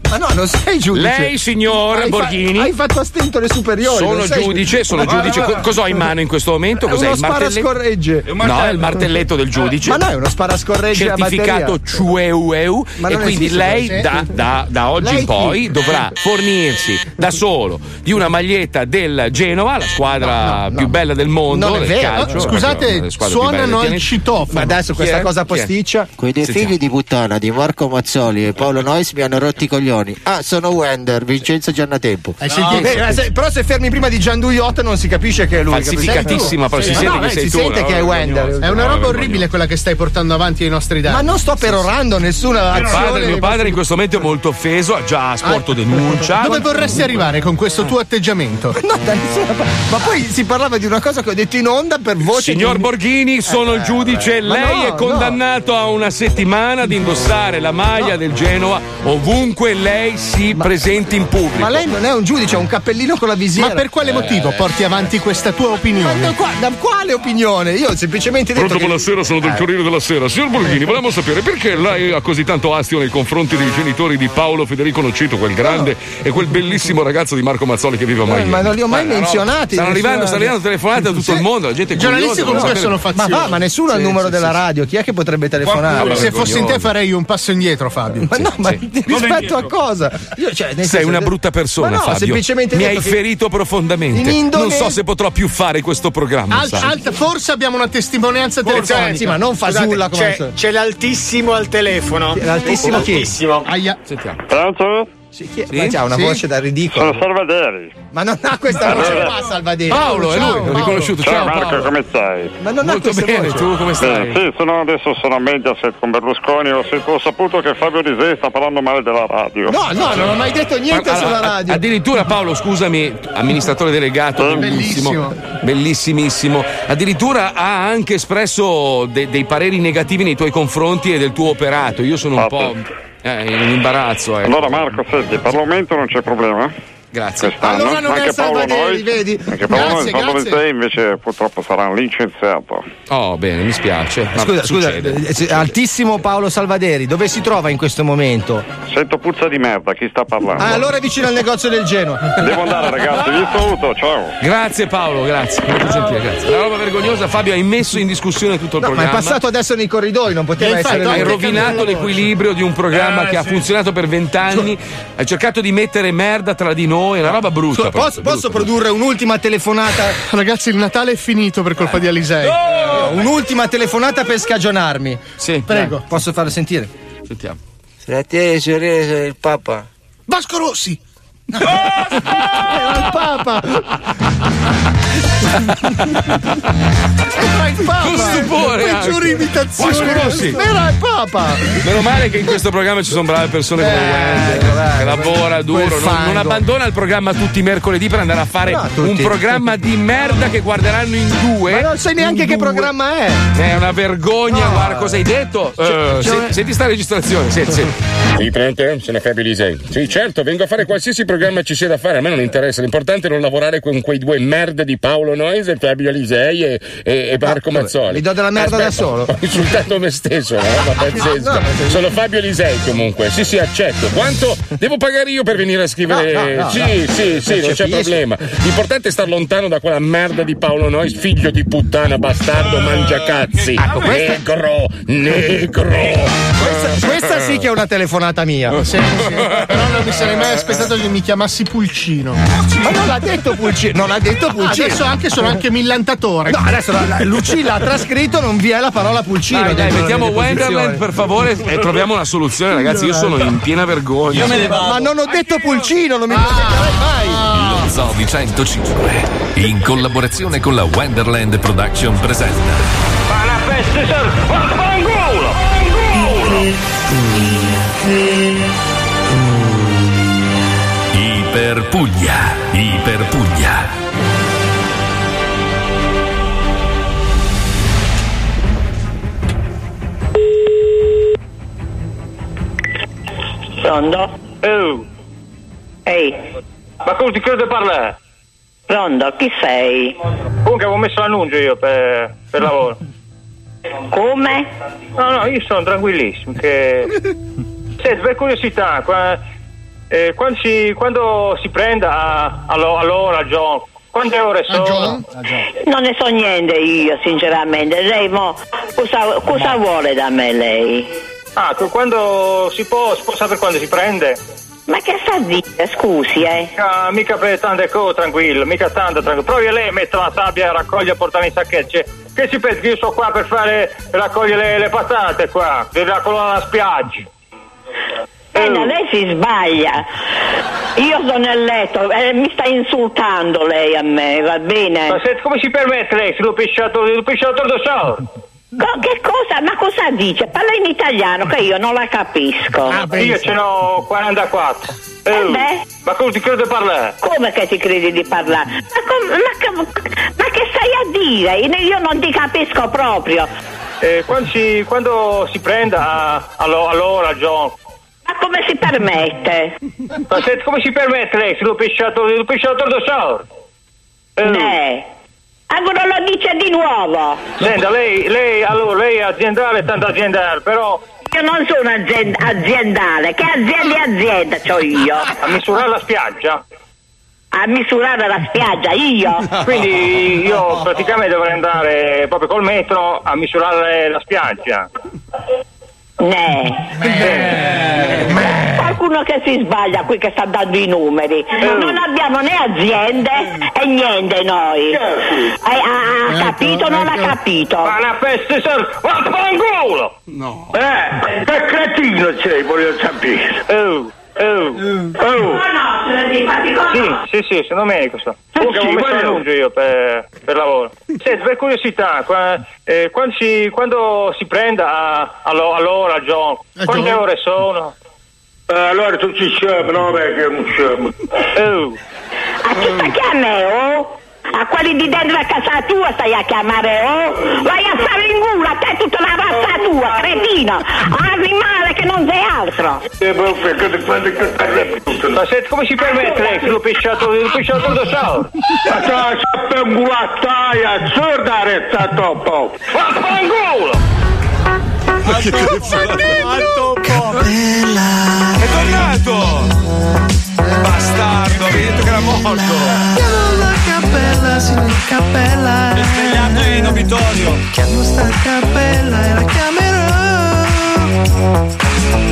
Ma no, non sei giudice. Lei, signor Hai fa- Borghini. hai fatto a stento le superiori. Sono giudice, sono guarda, giudice. Co- Cosa ho in mano in questo momento? Cos'è uno il martelletto? sparascorregge. No, è il martelletto del giudice. Ma no, è uno sparascorregge certificato. CUEUEU e quindi lei così. da, da- da oggi Lei in poi chi? dovrà fornirsi da solo di una maglietta del Genova, la squadra più bella del mondo Non è vero. calcio. Scusate, suonano pianeta. citofono. Ma adesso questa cosa posticcia. Quei due figli di puttana di Marco Mazzoli e Paolo Nois mi hanno rotti i coglioni. Ah, sono Wender, Vincenzo Giannatempo. Hai sentito? Eh, se- però se fermi prima di Gian Duyot non si capisce che è lui. Falsificatissima, però si sente no, che eh, sei si tu. sente no? che è Wender. È una roba orribile quella che stai portando avanti ai nostri dati. Ma non sto perorando nessuna Mio azione. padre, mio padre in questo momento è molto offeso, ha già sporto denuncia. Dove vorresti arrivare con questo tuo atteggiamento? No, da nessuna parte. Ma poi si parlava di una cosa che ho detto in onda per voce. Signor di- Borghini, sono il giudice. eh, ma Lei no, è condannato a una settimana ad indossare la maglia del Genoa ovunque lei si presenti in pubblico. Ma lei non è un giudice, ha un cappellino con la visiera. Ma per quale motivo porti avanti questa tua Ma opinione? da, qua- da quale opinione? Io ho semplicemente detto. Pronto, che- buonasera, sono del Eh. Corriere della Sera. Signor Borghini, volevamo sapere perché lei ha così tanto astio nei confronti dei genitori di Paolo Federico Nocito, quel grande e quel bellissimo ragazzo di Marco Mazzoli che vive a Miami. ma non li ho mai no, menzionati, Stanno arrivando, stanno arrivando telefonate da tutto il mondo, la gente è I giornalisti curiosa, comunque sono faziosi. Ma va, ma nessuno ha il numero sì, della sì. radio. Chi è che potrebbe telefonare? Vabbè, Se fossi in te farei un passo indietro, Fabio. Ma no, ma rispetto a cosa? Io, cioè, nel Sei senso- una brutta persona, Ma no, Fabio. semplicemente Mi hai che- ferito profondamente. Non so se potrò più fare questo programma. Alt- sai. alt- forse abbiamo una testimonianza telefonica. sì, ma non Scusate, fasulla come c'è, c'è l'altissimo al telefono. L'altissimo chi? Altissimo. Aia. Sentiamo. Pronto? Sì, chi è? Ma c'ha una Sì? voce da ridicolo. Sono Salvaderi. Ma non ha questa voce qua, Salvaderi. Paolo, è lui, Ciao, l'ho Paolo. riconosciuto. Ciao, Ciao, Marco, Paolo. come stai? Ma non ha Molto questa bene, voce. tu come stai? Bene, sì, sono adesso sono a Mediaset con Berlusconi. Ho, ho saputo che Fabio Lisei sta parlando male della radio. No, no, non ho mai detto niente Allora, sulla radio. Addirittura Paolo, scusami, amministratore delegato, Sì. bellissimo, bellissimissimo. Addirittura ha anche espresso de- dei pareri negativi nei tuoi confronti e del tuo operato. Io sono un Ah, po' eh, in imbarazzo. ecco. Allora Marco, senti, per l'aumento non c'è problema. Grazie. Quest'anno. Allora non è anche Paolo Salvaderi, Noi, vedi? Anche Paolo Grazie, Noi, grazie. Invece purtroppo sarà licenziato. Oh, bene, mi spiace. ma Scusa, scusa, eh, altissimo Paolo Salvaderi, dove si trova in questo momento? Sento puzza di merda, chi sta parlando? Ah, allora è vicino al negozio del Genoa. Devo andare ragazzi, vi saluto, ciao. Grazie Paolo, grazie. Molto gentile, grazie. La roba vergognosa, Fabio, hai messo in discussione tutto il No, ma è programma. passato adesso nei corridoi, non poteva infatti, essere Hai rovinato l'equilibrio di un programma Eh, che ha sì. funzionato per vent'anni. Hai cercato di mettere merda tra di noi, è una roba brutta. Scusa, Posso, posso brutta. produrre un'ultima telefonata? Ragazzi, il Natale è finito per colpa di Alisei. Un'ultima telefonata per scagionarmi. Sì, Prego. Dai, posso farlo sentire? sentiamo. Fratelli, sorelle, il Papa. Vasco Rossi! Era il Papa! Era il Papa! Con stupore Peggiore imitazione! Era il Papa! Meno male che in questo programma ci sono brave persone come Wender, dai, che lavora duro, non, non abbandona il programma tutti i mercoledì per andare a fare No, un programma di merda che guarderanno in due. Ma non sai neanche che due. programma è! È una vergogna, guarda cosa hai detto. Eh, c'è- se- senti sta registrazione, senti, senti. Sì, pronto? Sono Fabio Lisei. Sì, certo, vengo a fare qualsiasi programma ci sia da fare, a me non interessa. L'importante è non lavorare con quei due merde di Paolo Noise, Fabio Lisei e, e, e Marco vabbè, Mazzoli. mi do della merda da Aspetta, solo? Ho insultato me stesso, una roba pazzesca. no, no. Sono Fabio Lisei comunque. Sì, sì, accetto. Quanto devo pagare io per venire a scrivere? No, no, no, sì, no. sì, sì, non c'è problema. L'importante è star lontano da quella merda di Paolo Noise, figlio di puttana, bastardo, mangiacazzi. Negro, negro. Questa, questa sì che è una telefonata mia. Sì, sì. Però non mi sarei mai aspettato che mi chiamassi Pulcino. Ma non l'ha detto Pulcino, non l'ha detto Pulcino. Adesso anche sono anche millantatore. No, adesso la, la- Lucilla ha trascritto, non vi è la parola Pulcino. Dai, dai, mettiamo. Wonderland per favore e troviamo una soluzione, ragazzi. Io sono in piena vergogna. Ma non ho detto Pulcino, non mi proteggerai mai. Lo Zoo di 105, in collaborazione con la Wonderland Production presenta Iper Puglia, Iper Puglia. Pronto? Oh, Ehi, ma come ti credo parlare? pronto, chi sei? Comunque avevo messo l'annuncio io per, per lavoro. Come? No, no, io sono tranquillissimo. Che... Senti, per curiosità, qua- eh, quando, si, quando si prende a- allo- all'ora, John, quante ore sono? Non ne so niente io, sinceramente. Lei mo, cosa, cosa vuole da me lei? Ah, quando si può, si può sapere quando si prende? Ma che sta a dire, scusi, eh? Ah, mica per tante cose, tranquillo, mica tanto tranquillo. Provi a lei a mettere la sabbia raccoglie e portare in sacchetti. Cioè, Che si pensa che io sono qua per fare raccogliere le, le patate qua, per raccogliere la spiaggia? Eh, no, lei si sbaglia. Io sono nel letto e mi sta insultando lei a me, va bene? Ma senti, come si permette lei se l'ho pisciato, l'ho pisciato da solo? Co- che cosa? Ma cosa dice? Parla in italiano che io non la capisco. io ce n'ho 44. Eh, beh. ma come ti credo parlare? Come che ti credi di parlare? Ma, com- ma che- ma che stai a dire? Io non ti capisco proprio. Eh, quando, si, quando si prenda, allo- allora John. Ma come si permette? Ma se- come si permette lei? Se l'ho pesciato, l'ho pesciato da solo. Ne. Allora lo dice di nuovo. Senta, lei, lei, allora, lei è aziendale, tanto aziendale, però... Io non sono azien- aziendale, che azienda è azienda c'ho io? A misurare la spiaggia? A misurare la spiaggia, io? Quindi io praticamente dovrei andare proprio col metro a misurare la spiaggia. Ne. Qualcuno che si sbaglia qui che sta dando i numeri. Non abbiamo né aziende e niente noi. Eh, ha, ha capito o non ha capito? Ma una peste sor... Vaffanculo! No. Eh, che cretino sei, voglio sapere. Oh, oh, oh. Sì, sì, sì, sono medico sto. Comunque sì, ho messo voglio- annuncio io per, per lavoro. Senti, per curiosità, qua- eh, quando, si, quando si prenda a- allo- all'ora, John, quante John? ore sono? Eh, allora tu ci scemo, no? Perché non scemo. Oh. A chi sta chiamando? oh? A quelli di dentro a casa tua stai a chiamare, oh? Vai a fare in culo, a te tutta la razza tua, cretino! Animale che non sei altro! Ma se, come si permette lei? L'ho pesciato, l'ho pesciato da solo. Ma sta sempre un culattaia, sorda resta troppo. Vaffanculo! Ma che È tornato! Bastardo, avevi detto che era morto! La cappella, signor cappella. È svegliato in obitorio! Chiamo sta cappella e la chiamerò.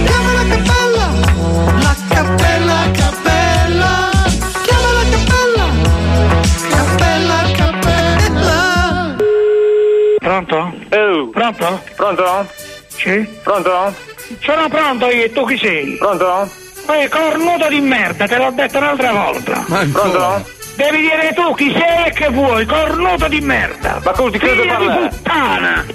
Chiama la cappella, la cappella, cappella. Chiama la cappella, cappella, cappella. Pronto? Oh. Pronto? Pronto? Sì? Pronto? Sono pronto io, tu chi sei? Pronto? Ehi, cornuto di merda, te l'ho detto un'altra volta. Pronto? Devi dire tu chi sei e che vuoi, cornuto di merda. Ma come ti credo Figlia di parlare? puttana.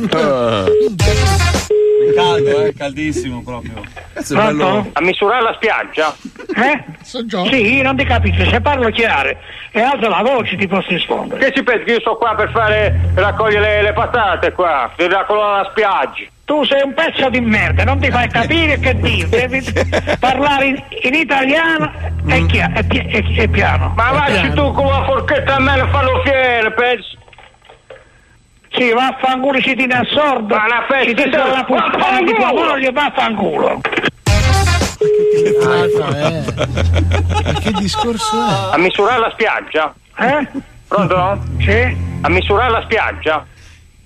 Caldo, eh, caldissimo proprio. Pronto? A misurare la spiaggia? Eh? Sì, io non ti capisco, se parlo chiaro e alza la voce ti posso rispondere. Che ci pensi che io sto qua per fare per raccogliere le, le patate qua, della colonna alla spiaggia? Tu sei un pezzo di merda, non ti fai capire che dire, devi parlare in, in italiano e, chia- e pi- e- e piano. Ma vai tu con la forchetta a me e fallo fiere, pensi? Sì, vaffanculo ci tieni a sordo. Ma una festa, ci tieni la puttana di tua vaffanculo! moglie, vaffanculo. Che discorso è? A misurare la spiaggia? Eh? Pronto? Sì? A misurare la spiaggia?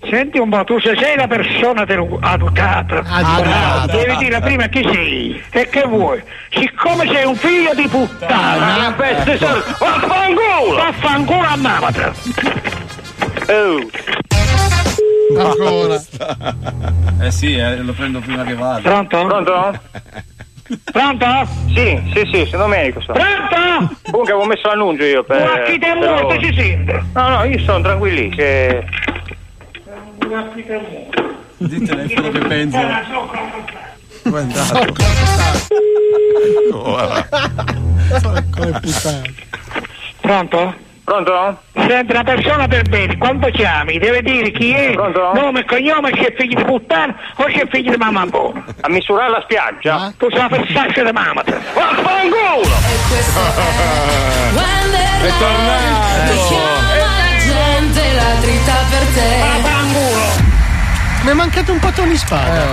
Senti un po', tu se sei una persona del- educata, Educata. devi dire prima chi sei e che vuoi. Siccome sei un figlio di puttana, Ma una peste sor- Vaffanculo! Vaffanculo a mamata! Oh. Ancora. Eh sì, eh, lo prendo prima che vada. Pronto? Pronto? Pronto? Sì, sì, sì, sono medico. Sto. Pronto? Comunque avevo messo l'annuncio io per. Ma chi ti morto lavoro. si sente? No, no, io sono tranquilli. Che... Di telefono che pensa. Come puttana. Pronto? Pronto? Senti, una persona per bene, quando chiami deve dire chi è, nome e cognome, se è figlio di puttana o se è figlio di mamma buona. A misurare la spiaggia? Tu sei una fessaccia di mamata. Vaffanculo! È tornato! La gente la trita per te. Mi è mancato un po' Tony Spada.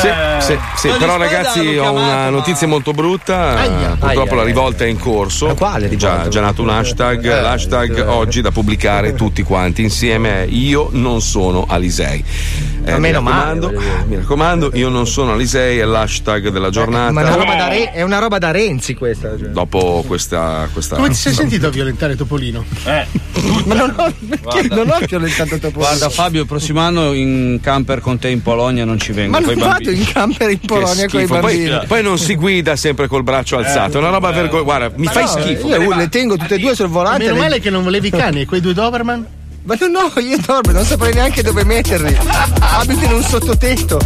Sì, sì, sì, Tony però Spada ragazzi ho una chiamato, notizia molto brutta. Aia. Purtroppo Aia, la aia. rivolta è in corso. quale Già, già nato un hashtag. Eh, L'hashtag eh. oggi da pubblicare tutti quanti insieme è Io non sono Alisei. Eh, Ma mi, meno male, raccomando, mi raccomando, io non sono Alisei, è l'hashtag della giornata. Ma è una roba da, Re- è una roba da Renzi questa. cioè. Dopo questa. questa... Come ti sei sentito a violentare Topolino? Eh. Ma non ho, non ho violentato Topolino. Guarda Fabio, il prossimo anno in camper con te in Polonia non ci vengo. Ma non vado in camper in Polonia con i bambini. Poi, poi non si guida sempre col braccio alzato, è una roba vergognosa. Guarda, mi Ma fai no, schifo. Io le tengo tutte e due sul volante. Meno le- male che non volevi i cani quei due Doberman? Ma no, no, io dormo, non saprei neanche dove metterli. Abito in un sottotetto.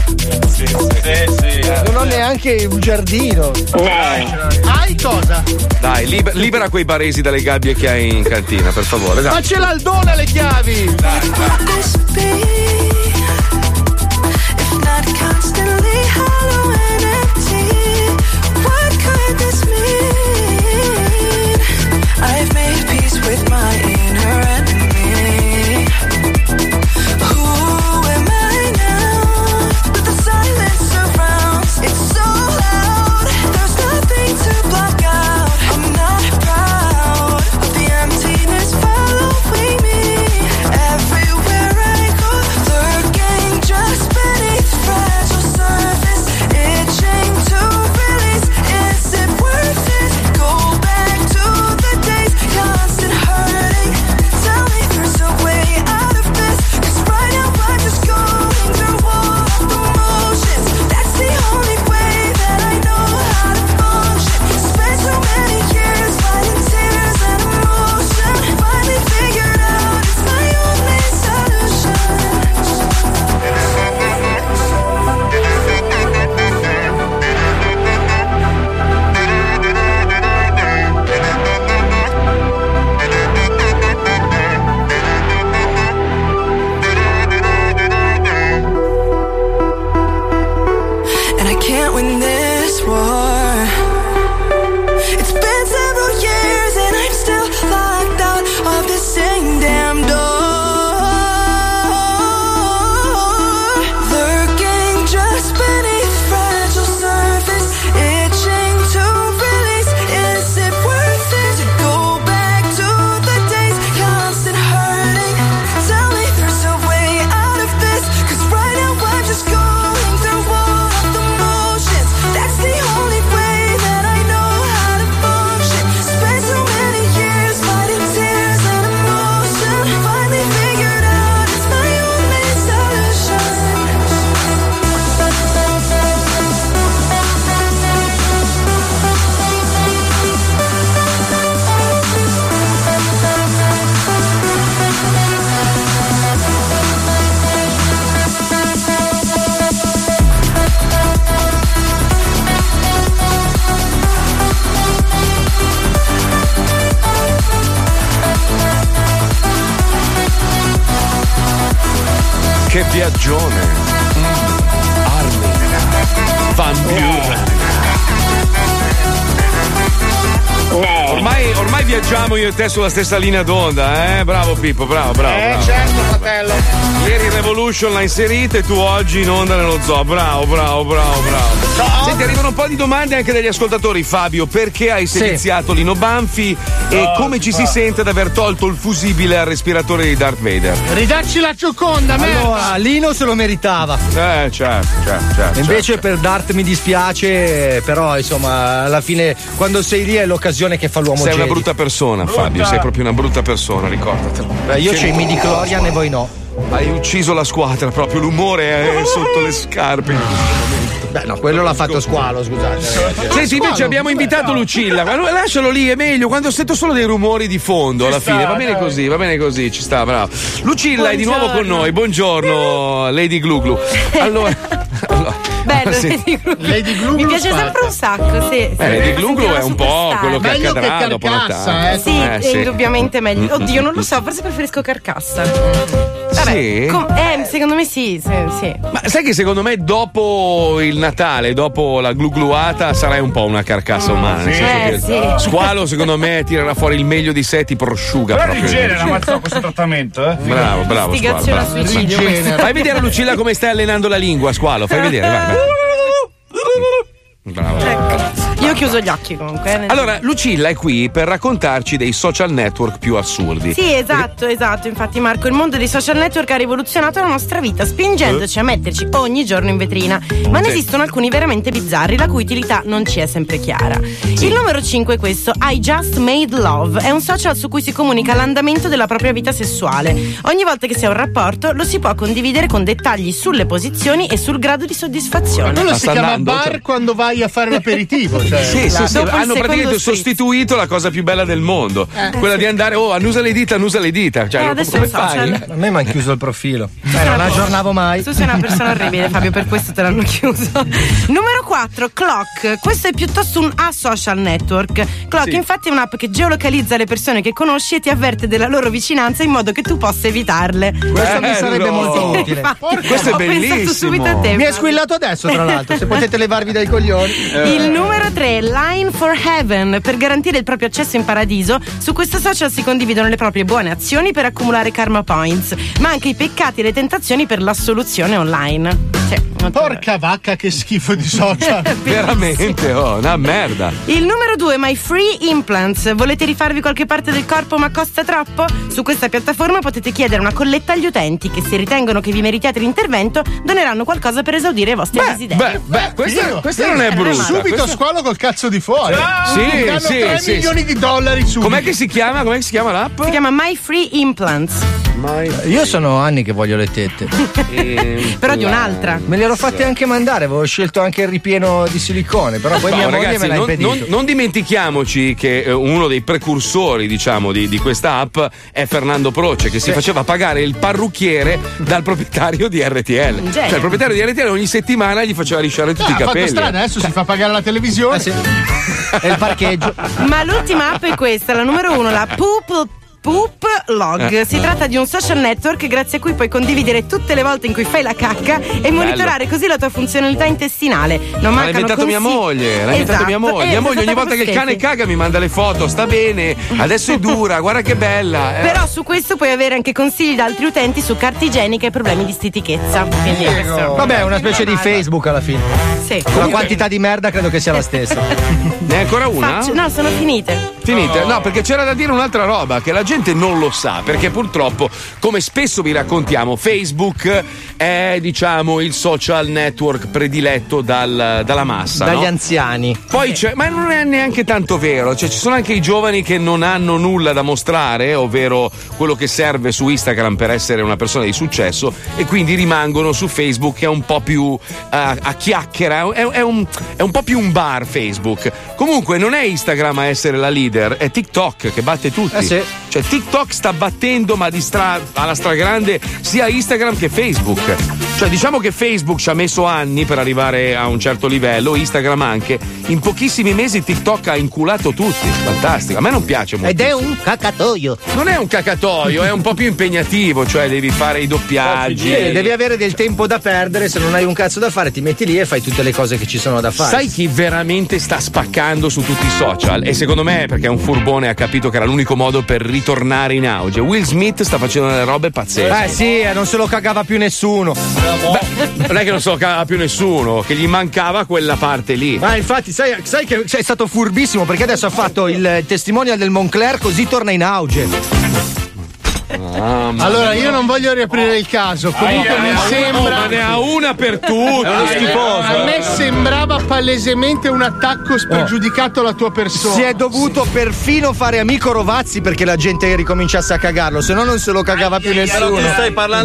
Sì, sì, sì. Non ho neanche un giardino. Hai cosa? Dai, liber- libera quei baresi dalle gabbie che hai in cantina, per favore. Dai. Ma c'è l'aldone alle chiavi! Constantly hollow and empty. I've made te sulla stessa linea d'onda, eh? Bravo Pippo, bravo, bravo. Eh, bravo. certo, fratello. Ieri Revolution l'ha inserita e tu oggi in onda nello zoo. Bravo, bravo, bravo, bravo. Senti, arrivano un po' di domande anche dagli ascoltatori. Fabio, perché hai seviziato Lino Banfi e No, come ci si no. sente ad aver tolto il fusibile al respiratore di Darth Vader? Ridacci la gioconda, merda! Allora, Lino se lo meritava. Eh, certo, certo, certo. Invece per Dart mi dispiace, però insomma, alla fine quando sei lì è l'occasione che fa l'uomo Sei una Jedi. brutta persona, Fabio, sei proprio una brutta persona, ricordatelo. Beh, io c'ho i midi clorian e voi no. Hai ucciso la squadra, proprio l'umore è sotto le scarpe. Beh, no, quello l'ha fatto squalo, scusate. ragazzi. Senti, invece abbiamo invitato Lucilla. Ma lo- lascialo lì, è meglio. Quando sento solo dei rumori di fondo alla sta, fine. Va bene dai. così, va bene così, ci sta, bravo. Lucilla è di nuovo con noi. Buongiorno, Lady Gluglu. Allora, allora sì. Lady Gluglu. Lady Gluglu Mi piace sempre un sacco, sì. Eh, Lady Gluglu è un po' quello che Meglio che accadrà dopo Carcassa, Natale. eh. Sì, Eh, è indubbiamente meglio. Oddio, non lo so, forse preferisco Carcassa. Vabbè, Sì? com- eh, secondo me sì, sì, sì. Ma sai che secondo me dopo il Natale, dopo la glugluata, sarai un po' una carcassa umana. nel sì. Eh, che sì. Squalo, secondo me, tirerà fuori il meglio di sé, ti prosciuga Però proprio. rigenera Mazzò questo trattamento, eh? Bravo, bravo. Squalo, bravo. Fai vedere a Lucilla come stai allenando la lingua, Squalo. Fai vedere, vai, vai. Bravo. Io ho chiuso gli occhi comunque. eh. Allora, Lucilla è qui per raccontarci dei social network più assurdi. Sì, esatto, esatto. Infatti, Marco, il mondo dei social network ha rivoluzionato la nostra vita, spingendoci a metterci ogni giorno in vetrina. Ma ne esistono alcuni veramente bizzarri, la cui utilità non ci è sempre chiara. Il numero 5 è questo: I Just Made Love. È un social su cui si comunica l'andamento della propria vita sessuale. Ogni volta che si ha un rapporto, lo si può condividere con dettagli sulle posizioni e sul grado di soddisfazione. Quello si chiama bar quando vai a fare l'aperitivo. Cioè. Sì, Sì, sì, sì, hanno praticamente spritz. sostituito la cosa più bella del mondo. Eh. Quella di andare, oh, annusa le dita, annusa le dita. Cioè, Eh, adesso come social. fai? A me mi hanno chiuso il profilo. Eh, non aggiornavo mai. Tu sei una persona orribile, Fabio, per questo te l'hanno chiuso. Numero 4, Clock. Questo è piuttosto un asocial network. Clock, Sì. infatti, è un'app che geolocalizza le persone che conosci e ti avverte della loro vicinanza in modo che tu possa evitarle. Questo mi sarebbe molto utile. Infatti, Questo è ho pensato bellissimo. subito a te. Mi è squillato adesso, tra l'altro. Se potete levarvi dai coglioni. Il numero 3, Line for Heaven. Per garantire il proprio accesso in paradiso, su questo social si condividono le proprie buone azioni per accumulare karma points, ma anche i peccati e le tentazioni per l'assoluzione online. Cioè, non te- Porca vacca, che schifo di social. Veramente, oh, una merda. Il numero 2, My Free Implants. Volete rifarvi qualche parte del corpo ma costa troppo? Su questa piattaforma potete chiedere una colletta agli utenti che se ritengono che vi meritiate l'intervento doneranno qualcosa per esaudire i vostri desideri. Beh, beh, questa non è brutta. Subito Questa- squalo col cazzo di fuori. Sì, Mi danno sì, 3 sì, milioni sì. di dollari subito. Com'è che si chiama? Com'è che si chiama l'app? Si chiama My Free Implants. Io sono anni che voglio le tette. Però di un'altra. Me le ero fatte anche mandare, avevo scelto anche il ripieno di silicone, però poi No, mia moglie ragazzi, me l'ha non, impedito. non- non dimentichiamoci che eh, uno dei precursori, diciamo, di, di questa app è Fernando Proce, che si Sì. faceva pagare il parrucchiere dal proprietario di RTL. Cioè, il proprietario di RTL ogni settimana gli faceva risciare tutti Ah, i ha fatto capelli. strada, adesso si fa pagare la televisione. E il parcheggio. Ma l'ultima app è questa, la numero uno, la Poop Poop Log. Eh. Si tratta di un social network grazie a cui puoi condividere tutte le volte in cui fai la cacca e monitorare così la tua funzionalità intestinale. Non Ma l'ha inventato mia consigli- moglie, l'ha inventato mia Esatto, moglie. eh, Mia moglie ogni volta che il cane caga mi manda le foto, sta bene, adesso è dura, guarda che bella. eh. Però su questo puoi avere anche consigli da altri utenti su carta igienica e problemi di stitichezza. Quindi questo- Vabbè, è una specie di Facebook alla fine. Sì. La quantità di merda credo che sia la stessa. Ne hai ancora una? Faccio- no, sono finite. Finite? No, perché c'era da dire un'altra roba che la gente non lo sa, perché purtroppo, come spesso vi raccontiamo, Facebook è, diciamo, il social network prediletto dal- dalla massa. Dagli no? anziani. Poi c'è, ma non è neanche tanto vero, cioè ci sono anche i giovani che non hanno nulla da mostrare, ovvero quello che serve su Instagram per essere una persona di successo e quindi rimangono su Facebook che è un po' più eh, a chiacchiera, è, è un, è un po' più un bar Facebook. Comunque non è Instagram a essere la leader, è TikTok che batte tutti. Eh sì. Cioè TikTok sta battendo ma di stra- alla stragrande sia Instagram che Facebook. Cioè diciamo che Facebook ci ha messo anni per arrivare a un certo livello, Instagram anche. In pochissimi mesi TikTok ha inculato tutti. Fantastico. A me non piace molto. Ed è un cacatoio. Non è un cacatoio, è un po' più impegnativo, cioè devi fare i doppiaggi. Sì, devi avere del tempo da perdere, se non hai un cazzo da fare ti metti lì e fai tutte le cose che ci sono da fare. Sai chi veramente sta spaccando su tutti i social? E secondo me, perché è un furbone, ha capito che era l'unico modo per ritornare in auge. Will Smith sta facendo delle robe pazzesche. Eh sì, eh, non se lo cagava più nessuno. Beh, non è che non se lo cagava più nessuno, che gli mancava quella parte lì. Ma infatti, sai, sai che sei stato furbissimo perché adesso ha fatto il testimonial del Moncler, così torna in auge. Allora, io non voglio riaprire il caso. Comunque Oh, mi ma sembra. ne ha una per tutti. A me sembrava palesemente un attacco spregiudicato alla tua persona. Si è dovuto perfino fare amico Rovazzi perché la gente ricominciasse a cagarlo, se no non se lo cagava più nessuno.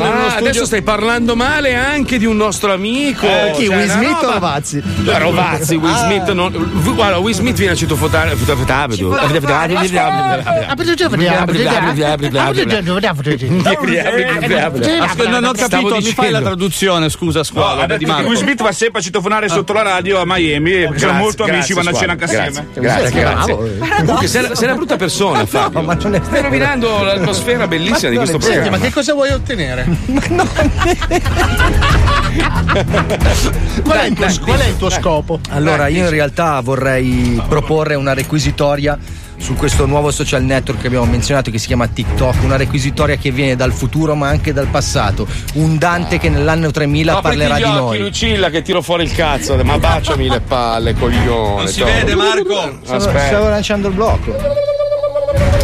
Ma adesso stai parlando male anche di un nostro amico. Eh, chi, Cioè, Will Smith o roba- Rovazzi? Eh, Rovazzi, Will Ah. Smith non. Guarda, Will Smith viene a citofotare. Ascolta, non ho capito, mi fai la traduzione, scusa, scuola. Marco. Will Smith va sempre a citofonare sotto la radio a Miami perché sono molto amici, vanno a cena anche assieme. Grazie, grazie. Sei, una brutta persona, Fabio. ma non è Stai rovinando l'atmosfera bellissima di questo Senti, programma. ma che cosa vuoi ottenere? Qual, è il tuo, qual è il tuo scopo? Allora, io in realtà vorrei proporre una requisitoria su questo nuovo social network che abbiamo menzionato che si chiama TikTok, una requisitoria che viene dal futuro ma anche dal passato, un Dante che nell'anno 3000 Apriti parlerà gli di occhi, noi. Lucilla, che tiro fuori il cazzo. Ma baciami le palle, coglione. Non si toh. vede, Marco. Stavo, Aspetta. stavo lanciando il blocco.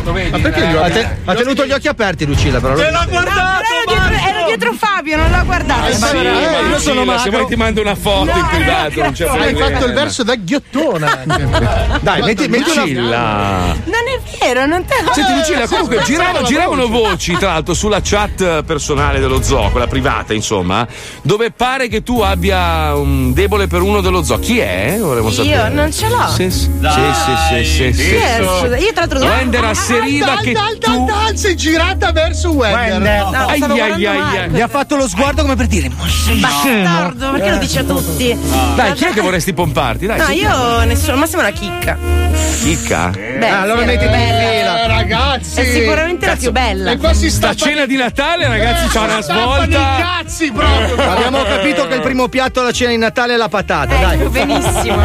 Lo vedi? Ma perché gli Eh, occhi- ha tenuto gli occhi aperti Lucilla però. Te No, guardato, dietro, Fabio, non l'ho guardato. Eh sì, Eh, ma io Lucilla, sono se magro. vuoi ti mando una foto in No, privato, no, non c'è. Hai fatto il verso da ghiottona. Dai, metti, metti una. Non vero, non te lo Senti Lucilla, comunque girava- giravano voci, tra l'altro, sulla chat personale dello zoo, quella privata, insomma, dove pare che tu abbia un debole per uno dello zoo. Chi è? Volevo sapere. Io non ce l'ho. Sì, sì, Dai, sì, sì, sì, io tra l'altro Wender asseriva che alta, sei girata verso Wender. No, stavo Ai, guardando ai, ai, Marco. ai. Mi ha fatto lo sguardo come per dire: Ma sei Bastardo, perché lo dici a tutti? Dai, chi è che vorresti pomparti? Dai, No, io nessuno, al massimo una chicca. Chicca? Beh, Ah, allora sì, mettiti in bella. fila. Eh, ragazzi. È sicuramente la più bella. E qua si Sta sta cena di Natale, ragazzi, c'ha una svolta. cazzi proprio. Abbiamo capito che il primo piatto alla cena di Natale è la patata, dai. Ecco, benissimo.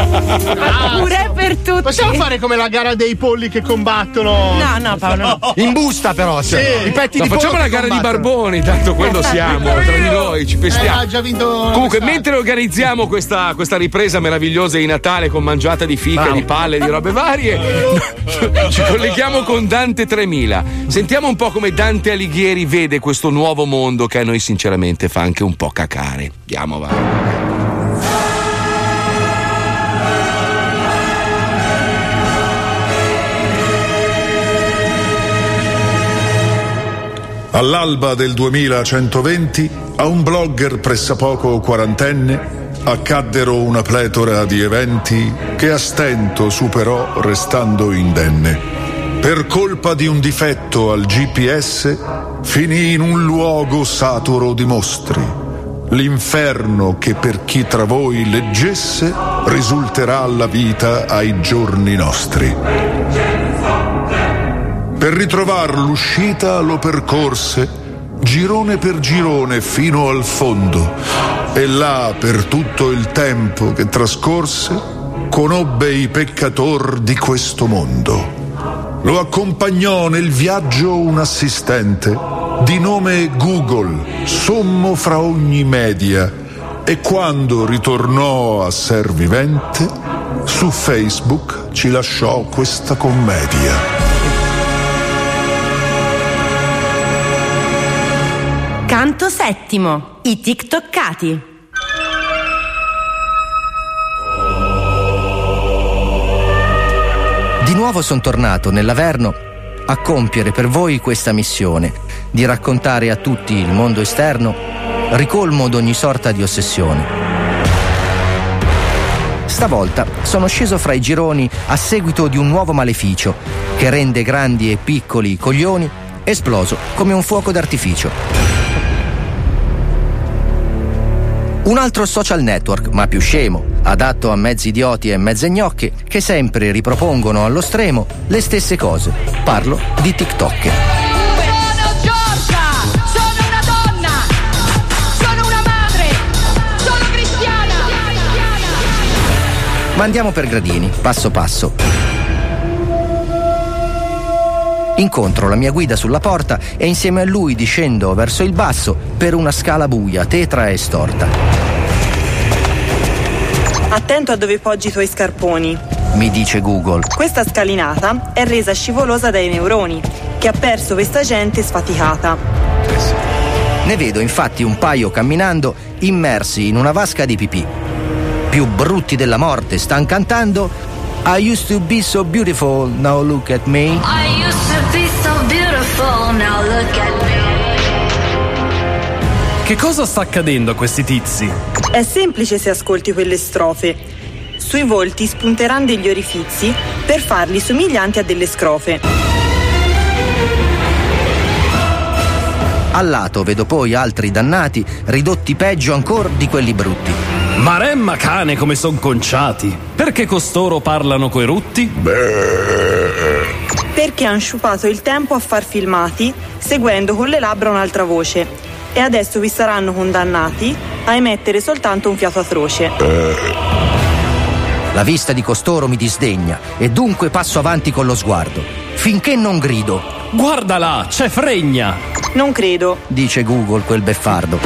Ah, Pure per tutti. Possiamo fare come la gara dei polli che combattono? No, no, Paolo. In busta, però. Sì. I petti No, di facciamo la gara di barboni, tanto quello siamo, tra di noi, ci Eh, già vinto. Comunque, mentre organizziamo questa, questa ripresa meravigliosa di Natale con mangiata di fica, di palle, di robe varie, ci colleghiamo con Dante 3000. Sentiamo un po' come Dante Alighieri vede questo nuovo mondo che a noi sinceramente fa anche un po' cacare. Andiamo, va. All'alba del 2120, a un blogger pressappoco quarantenne accaddero una pletora di eventi che a stento superò restando indenne. Per colpa di un difetto al GPS, finì in un luogo saturo di mostri. L'inferno che per chi tra voi leggesse risulterà la vita ai giorni nostri. Per ritrovar l'uscita lo percorse girone per girone fino al fondo e là per tutto il tempo che trascorse conobbe i peccator di questo mondo. Lo accompagnò nel viaggio un assistente di nome Google, sommo fra ogni media, e quando ritornò a ser vivente, su Facebook ci lasciò questa commedia. Canto settimo. I TikTokkati. Di nuovo sono tornato nell'Averno a compiere per voi questa missione di raccontare a tutti il mondo esterno, ricolmo d'ogni sorta di ossessione. Stavolta sono sceso fra i gironi a seguito di un nuovo maleficio che rende grandi e piccoli i coglioni esploso come un fuoco d'artificio. Un altro social network, ma più scemo, adatto a mezzi idioti e mezze gnocche, che sempre ripropongono allo stremo le stesse cose. Parlo di TikTok. Ma andiamo per gradini, passo passo. Incontro la mia guida sulla porta e insieme a lui discendo verso il basso per una scala buia, tetra e storta. Attento a dove poggi i tuoi scarponi. Mi dice Google. Questa scalinata è resa scivolosa dai neuroni, che ha perso questa gente sfaticata. Ne vedo infatti un paio camminando immersi in una vasca di pipì. Più brutti della morte stan cantando I used to be so beautiful, now look at me. I used to be so beautiful, now look at me. Che cosa sta accadendo a questi tizi? È semplice se ascolti quelle strofe. Sui volti spunteranno degli orifizi per farli somiglianti a delle scrofe. Al lato vedo poi altri dannati, ridotti peggio ancora di quelli brutti. Maremma cane come son conciati. Perché costoro parlano coi rutti? Perché hanno sciupato il tempo a far filmati seguendo con le labbra un'altra voce. E adesso vi saranno condannati a emettere soltanto un fiato atroce. La vista di costoro mi disdegna e dunque passo avanti con lo sguardo, finché non grido. Guarda là, c'è fregna! Non credo. Dice Google quel beffardo.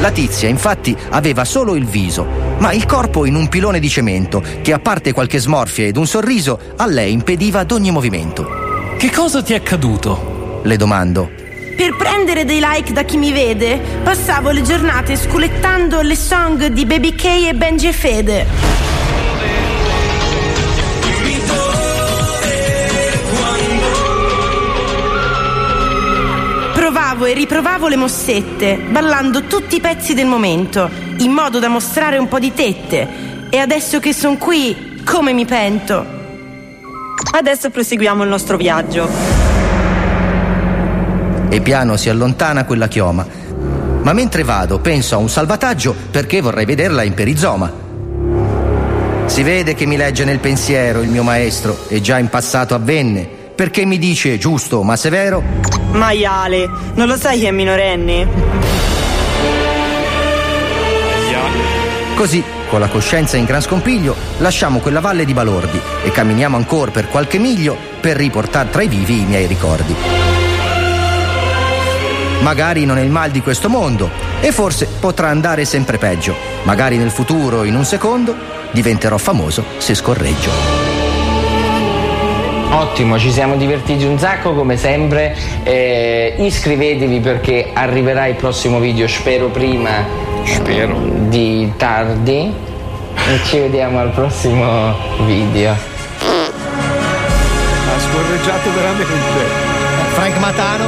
La tizia infatti aveva solo il viso, ma il corpo in un pilone di cemento che, a parte qualche smorfia ed un sorriso, a lei impediva ad ogni movimento. Che cosa ti è accaduto? Le domando. Per prendere dei like da chi mi vede, passavo le giornate sculettando le song di Baby K e Benji e Fede. Provavo e riprovavo le mossette, ballando tutti i pezzi del momento, in modo da mostrare un po' di tette. E adesso che son qui, come mi pento. Adesso proseguiamo il nostro viaggio. E piano si allontana quella chioma. Ma mentre vado penso a un salvataggio perché vorrei vederla in perizoma. Si vede che mi legge nel pensiero il mio maestro e già in passato avvenne. Perché mi dice giusto ma severo? Maiale, non lo sai che è minorenne? Così, con la coscienza in gran scompiglio, lasciamo quella valle di balordi e camminiamo ancora per qualche miglio per riportare tra i vivi i miei ricordi. Magari non è il mal di questo mondo e forse potrà andare sempre peggio. Magari nel futuro, in un secondo, diventerò famoso se scorreggio. Ottimo, ci siamo divertiti un sacco come sempre. Eh, iscrivetevi perché arriverà il prossimo video, spero prima di tardi. E ci vediamo al prossimo video. Ha scorreggiato veramente. Frank Matano.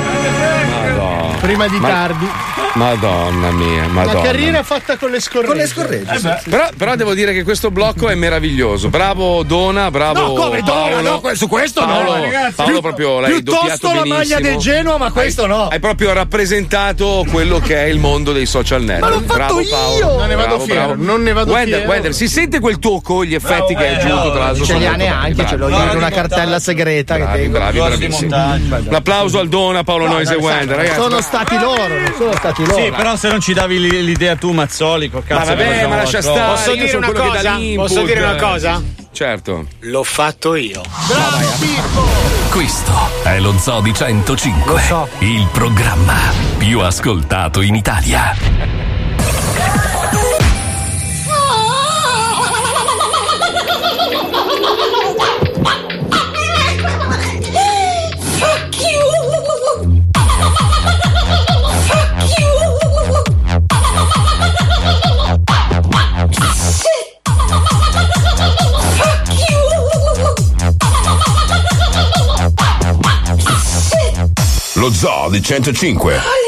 Madonna. Prima di Ma- tardi. Madonna mia, madonna. La carriera fatta con le scorregge. Con le Eh, Però, però devo dire che questo blocco è meraviglioso. Bravo Dona, bravo. No, come Dona? Paolo. No, su questo no, Paolo, ragazzi. Paolo proprio l'hai piuttosto la benissimo. maglia del Genoa, ma questo Hai- no. Hai proprio rappresentato quello che è il mondo dei social network. Ma l'ho fatto bravo io! Paolo. Non ne vado bravo, fiero, bravo. non ne vado Wender, fiero. Wender, si sente quel tuoco, gli effetti che hai aggiunto tra l'altro. Ce li ha neanche, ce l'ho io in una cartella segreta che Bravi, tengo. bravi, bravissimi. Un applauso al Dona, Paolo Noise e Wender, ragazzi. Sono stati loro, non sono stati loro. Sì, però se non ci davi li- l'idea tu, Mazzoli, col cazzo. Ma vabbè, ma lascia stare. Posso dire una cosa? Posso dire una cosa? Certo. L'ho fatto io. Questo è lo Zoo di 105, il programma più ascoltato in Italia. Lo zoo di 105.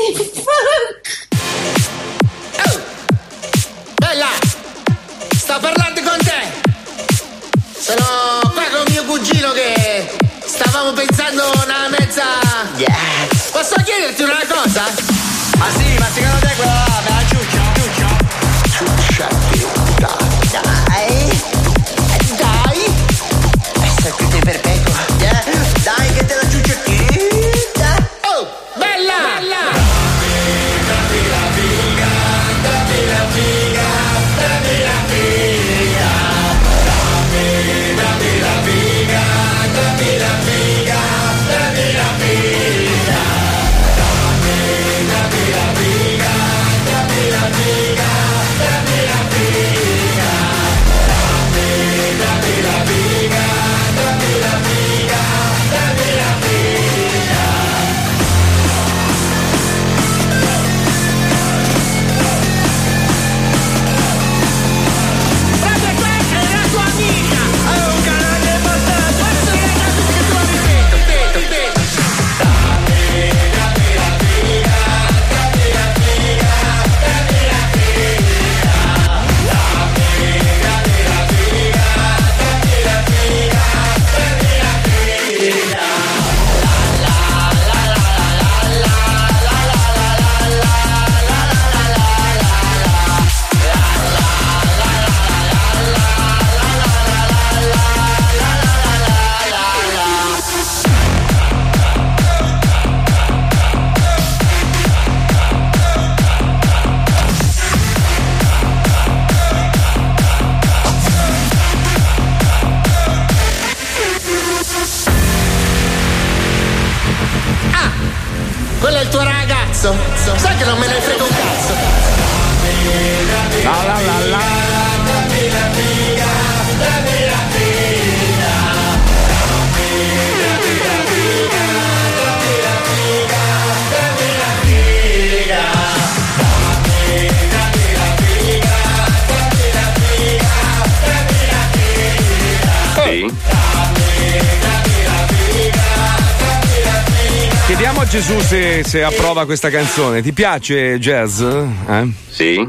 Se, approva questa canzone. Ti piace jazz? Eh? Sì.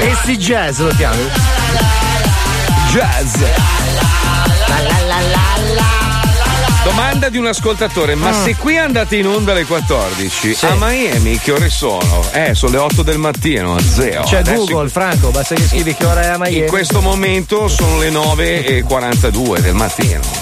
Essi Jazz lo chiami? Jazz. Domanda di un ascoltatore, ma Ah. se qui andate in onda alle 14, a Miami che ore sono? Eh, sono le 8 del mattino, zero. C'è Adesso Google, Franco, basta che scrivi che ora è a Miami. In questo momento sono le 9.42 del mattino.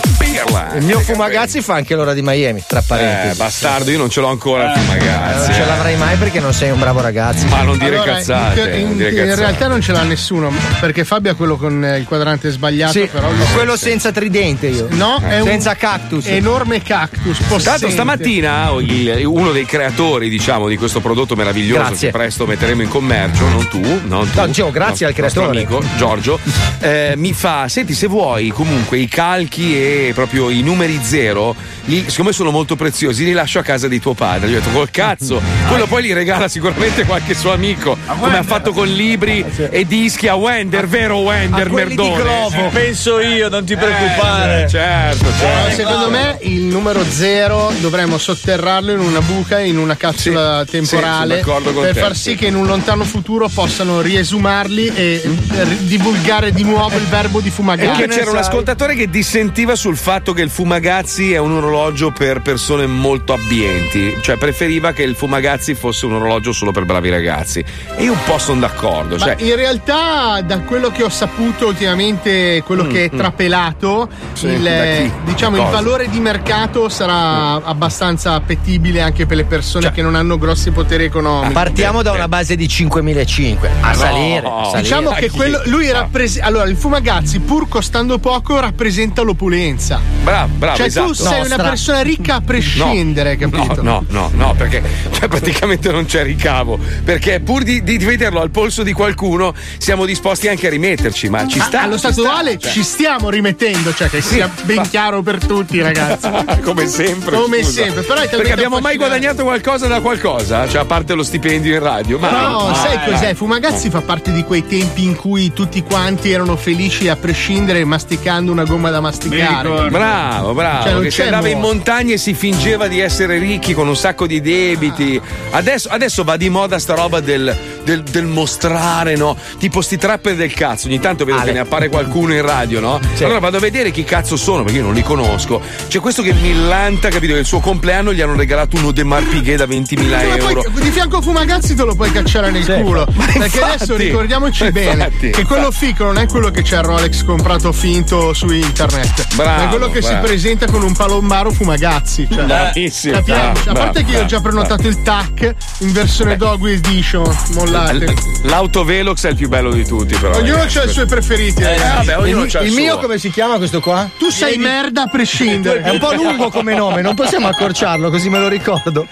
Pirla. Il mio Fumagazzi fa anche l'ora di Miami, tra parentesi. Eh, bastardo, io non ce l'ho ancora il Non ragazzi. ce l'avrai mai perché non sei un bravo ragazzo. Ma non dire Allora, cazzate. in, non dire in cazzate. realtà non ce l'ha nessuno, perché Fabio ha quello con eh, il quadrante sbagliato, Sì, però quello senza tridente io. No, è un senza cactus. enorme cactus. Tanto possente. stamattina il- uno dei creatori, diciamo, di questo prodotto meraviglioso Grazie. che presto metteremo in commercio, non tu, non tu. No, dicevo, grazie al nostro creatore. amico Giorgio, eh, mi fa: Senti, se vuoi comunque i calchi e proprio i numeri zero, li- siccome sono molto preziosi, li lascio a casa di tuo padre. Gli ho detto col cazzo, quello poi li regala sicuramente qualche suo amico, come ha fatto con libri e dischi a Wender, vero Wender Merdone? Penso io, non ti preoccupare. Eh, certo, certo. secondo me il numero zero dovremmo sotterrarlo in una buca, in una capsula temporale, sì, d'accordo con per te, far sì. sì che in un lontano futuro possano riesumarli e eh, divulgare di nuovo il verbo di fumagare. che c'era un ascoltatore che dissentiva sul fatto che il Fumagazzi è un orologio per persone molto abbienti, cioè preferiva che il Fumagazzi fosse un orologio solo per bravi ragazzi. E io un po' sono d'accordo. Ma Cioè, in realtà, da quello che ho saputo ultimamente, quello che è trapelato, Mm, Sì, il, chi? diciamo, il valore di mercato sarà abbastanza appetibile anche per le persone Cioè, che non hanno grossi poteri economici. Partiamo da una base di 5.500 a No. salire. a salire. Diciamo che quello, lui rappresenta. Allora, il Fumagazzi, pur costando poco, rappresenta l'opulenza. Bravo, bravo, cioè, esatto. tu sei una Nostra. persona ricca a prescindere, No, capito? No, no, no, perché cioè, praticamente non c'è ricavo. Perché pur di, di vederlo al polso di qualcuno, siamo disposti anche a rimetterci. Ma ci Ma sta. allo ci stato sta, attuale cioè. ci stiamo rimettendo, cioè che sia ben chiaro per tutti, ragazzi. Come sempre. Come scusa. sempre, però è Perché abbiamo mai guadagnato qualcosa da qualcosa? Cioè, a parte lo stipendio in radio. Ma No, ma- sai cos'è? Fumagazzi fa parte di quei tempi in cui tutti quanti erano felici a prescindere masticando una gomma da masticare. Bravo, bravo. Cioè, che si andava in mo- montagna e si fingeva di essere ricchi con un sacco di debiti. Adesso, adesso va di moda sta roba del, del- del mostrare, no? Tipo sti trapper del cazzo. Ogni tanto vedo Ale. che ne appare qualcuno in radio, no? Allora vado a vedere chi cazzo sono, perché io non li conosco. C'è questo che millanta, capito? Che il suo compleanno gli hanno regalato uno De Marpighe da 20.000 Ma euro. poi di fianco a Fumagazzi te lo puoi cacciare nel culo. Perché adesso infatti, ricordiamoci ma bene infatti, che quello fico non è quello che c'è Rolex comprato finto su internet. Bravo, ma quello che si presenta con un palombaro Fumagazzi. Cioè, Bravissimo, capiamoci. a parte che io ho già prenotato il TAC in versione Dog Edition. Mollate. L'autovelox è il più bello di tutti, però. Ognuno ha i suoi preferiti. Eh, ragazzi. vabbè, ognuno il, c'ha il il mio suo. come si chiama questo qua? Tu sei merda a prescindere. È un po' lungo come nome, non possiamo accorciarlo così me lo ricordo.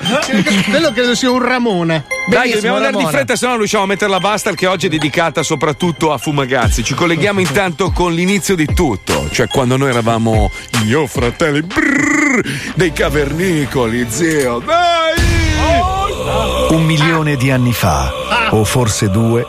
Quello credo sia un Ramone. Dai, dobbiamo andare di fretta, se no non riusciamo a metterla basta, che oggi è dedicata soprattutto a Fumagazzi. Ci colleghiamo intanto con l'inizio di tutto, cioè quando noi eravamo io fratelli brrr, dei cavernicoli, zio. Dai! Un milione di anni fa, o forse due,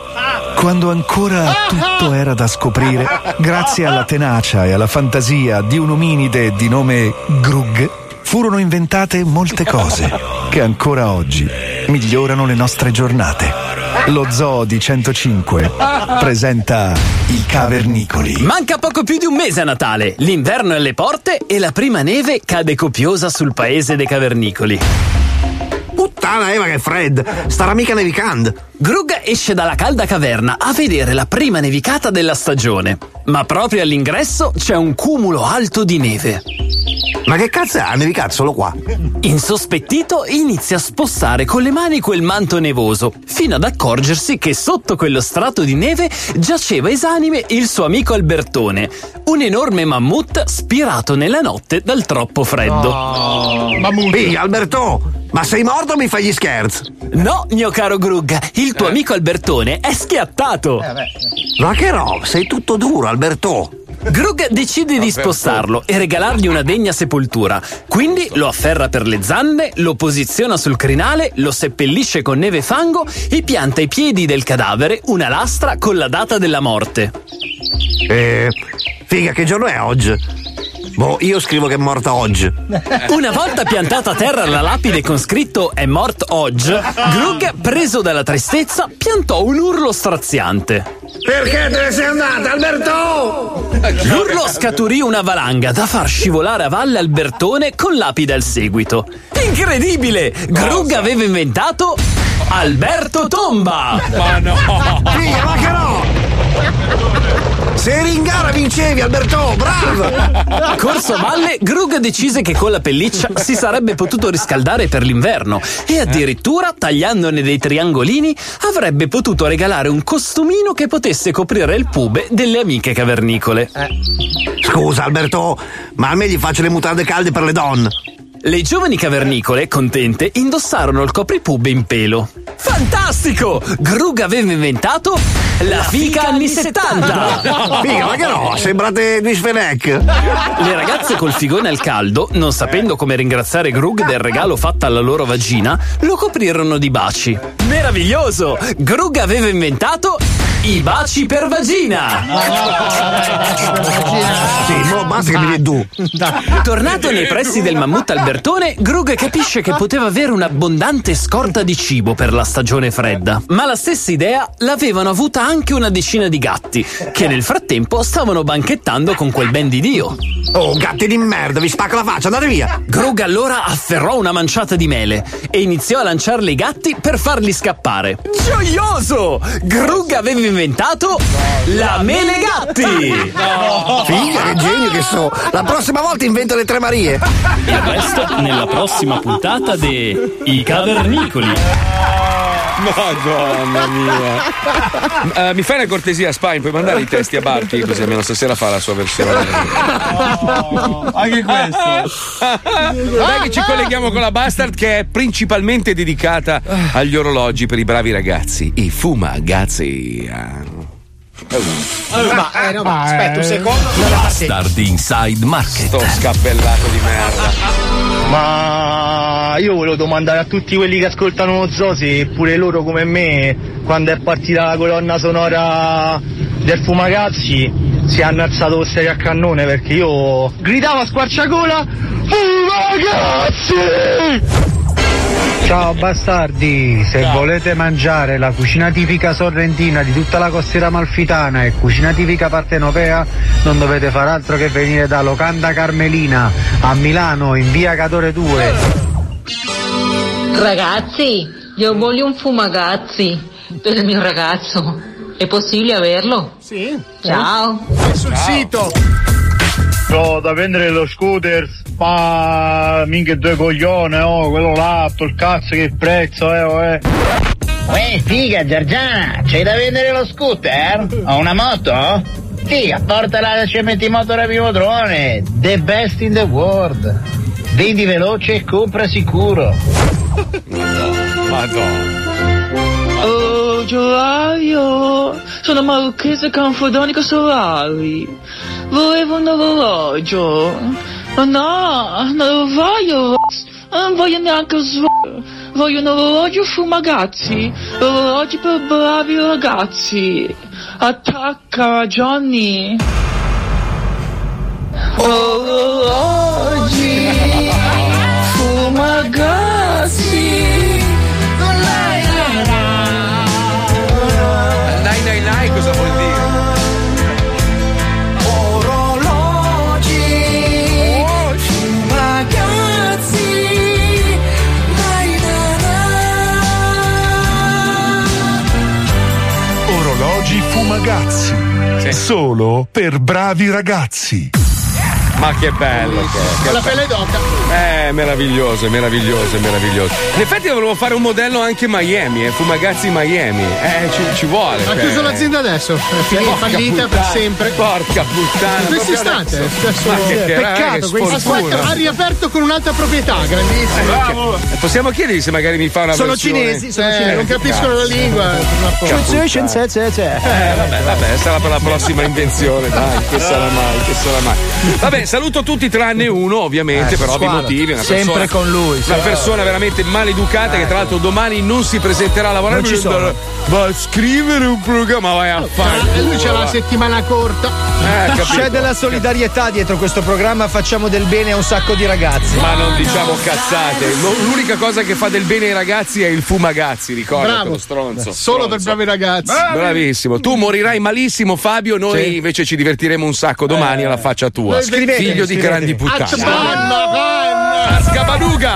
quando ancora tutto era da scoprire, grazie alla tenacia e alla fantasia di un ominide di nome Grug, furono inventate molte cose che ancora oggi migliorano le nostre giornate. Lo Zoo di 105 presenta i Cavernicoli. Manca poco più di un mese a Natale, l'inverno è alle porte e la prima neve cade copiosa sul paese dei cavernicoli. Puttana Eva che fred, starà mica nevicando. Grug esce dalla calda caverna a vedere la prima nevicata della stagione, ma proprio all'ingresso c'è un cumulo alto di neve. Ma che cazzo è? Ha nevicato solo qua. Insospettito inizia a spostare con le mani quel manto nevoso, fino ad accorgersi che sotto quello strato di neve giaceva esanime il suo amico Albertone, un enorme mammut spirato nella notte dal troppo freddo. Ehi, Alberto, ma sei morto o mi fai gli scherzi? No, mio caro Grug, il tuo amico Albertone è schiattato. Ma che roba, sei tutto duro, Alberto. Grug decide di spostarlo e regalargli una degna sepoltura. Quindi lo afferra per le zanne, lo posiziona sul crinale, lo seppellisce con neve e fango e pianta ai piedi del cadavere una lastra con la data della morte. Eh, figa, che giorno è oggi? Boh, io scrivo che è morta oggi. Una volta piantata a terra la lapide con scritto è mort oggi, Grug, preso dalla tristezza, piantò un urlo straziante. Perché te ne sei andata, Alberto? L'urlo scaturì una valanga da far scivolare a valle Albertone con lapide al seguito. Incredibile! Grug aveva inventato Alberto Tomba! Ma no! Figa, ma che no! Se eri in gara vincevi, Alberto, bravo! Corso valle, Grug decise che con la pelliccia si sarebbe potuto riscaldare per l'inverno e addirittura, tagliandone dei triangolini, avrebbe potuto regalare un costumino che potesse coprire il pube delle amiche cavernicole. Scusa, Alberto, ma a me gli faccio le mutande calde per le donne. Le giovani cavernicole, contente, indossarono il copripube in pelo. Fantastico! Grug aveva inventato la fica anni 70! Figa, ma che no? Sembrate Luis Fenech. Le ragazze col figone al caldo, non sapendo come ringraziare Grug del regalo fatto alla loro vagina, lo coprirono di baci. Meraviglioso! Grug aveva inventato i baci per vagina! Sì, mo basta che mi vedi tu. Tornato nei pressi del mammut Albertone, Grug capisce che poteva avere un'abbondante scorta di cibo per la stagione fredda. Ma la stessa idea l'avevano avuta anche una decina di gatti, che nel frattempo stavano banchettando con quel ben di Dio. Oh, gatti di merda, vi spacco la faccia, andate via! Grug allora afferrò una manciata di mele e iniziò a lanciarle i gatti per farli scappare. Gioioso! Grug aveva inventato la mele gatti! Figa, che genio che so! La prossima volta invento le tre Marie! E questo nella prossima puntata de I Cavernicoli. Madonna mia. Eh, mi fai una cortesia, Spine, puoi mandare i testi a Barty così almeno stasera fa la sua versione. Anche questo. Dai che ci colleghiamo con la Bastard che è principalmente dedicata agli orologi per i bravi ragazzi, i fumagazzi. Ma, eh, no, ma aspetta un secondo. Bastard Inside Market. Sto scappellato di merda. Ma io volevo domandare a tutti quelli che ascoltano lo zoo se pure loro come me, quando è partita la colonna sonora del Fumagazzi, si hanno alzato lo stereo a cannone perché io gridavo a squarciagola Fumagazzi! Ciao bastardi, se volete mangiare la cucina tipica sorrentina di tutta la costiera malfitana e cucina tipica partenopea, non dovete far altro che venire da Locanda Carmelina a Milano in via Catore 2. Ragazzi, io voglio un fumagazzi per il mio ragazzo. È possibile averlo? Sì. Ciao. Sul sito. Ho da vendere lo scooter, ma minchia due coglione, oh, quello là, il cazzo che prezzo, eh, oh, eh. Uè, figa, Giorgiana, c'hai da vendere lo scooter? Ho una moto? Figa, portala da Cementi Motor Avimodrone, the best in the world. Vendi veloce e compra sicuro. Madonna. Oh, Giovanni, sono marocchese canfodonica solari. Volevo un orologio. No, non voglio. Non voglio neanche sv- Voglio un orologio fumagazzi. Orologi per bravi ragazzi. Attacca, Johnny. Orologi fumagazzi. Solo per bravi ragazzi. Ma che bello che è. Con la pelle d'oca. Eh, meraviglioso, meraviglioso, meraviglioso. In effetti volevo fare un modello anche Miami, eh, Fumagazzi Miami. Eh, ci, ci vuole. Ha cioè. chiuso l'azienda adesso. È finita, Porca fallita per sempre. Porca puttana. In questo istante. Adesso- Ma che- che Peccato. che. Aspetta, ha riaperto con un'altra proprietà. Grandissimo. Eh, Possiamo chiedergli se magari mi fa una Sono versione- cinesi, sono Eh, cinesi, non capiscono la lingua. Eh, vabbè, vabbè, sarà per la prossima invenzione, dai, che sarà mai, che sarà mai. Vabbè, Saluto tutti tranne uno, ovviamente, Eh, per ovvi motivi. Una Sempre persona, con lui, Una sempre. persona veramente maleducata che tra l'altro domani non si presenterà a lavorare. Non ci sono. Va a scrivere un programma, vai a fare. Lui c'ha la settimana corta. Eh. C'è della solidarietà dietro questo programma, facciamo del bene a un sacco di ragazzi. Ma non diciamo cazzate. L'unica cosa che fa del bene ai ragazzi è il fumagazzi, ricordate Bravo. lo stronzo. Solo per bravi ragazzi. Bravissimo, tu morirai malissimo, Fabio. Noi invece ci divertiremo un sacco domani alla faccia tua. Scrivete, Figlio di grandi puttane. Azzabanna!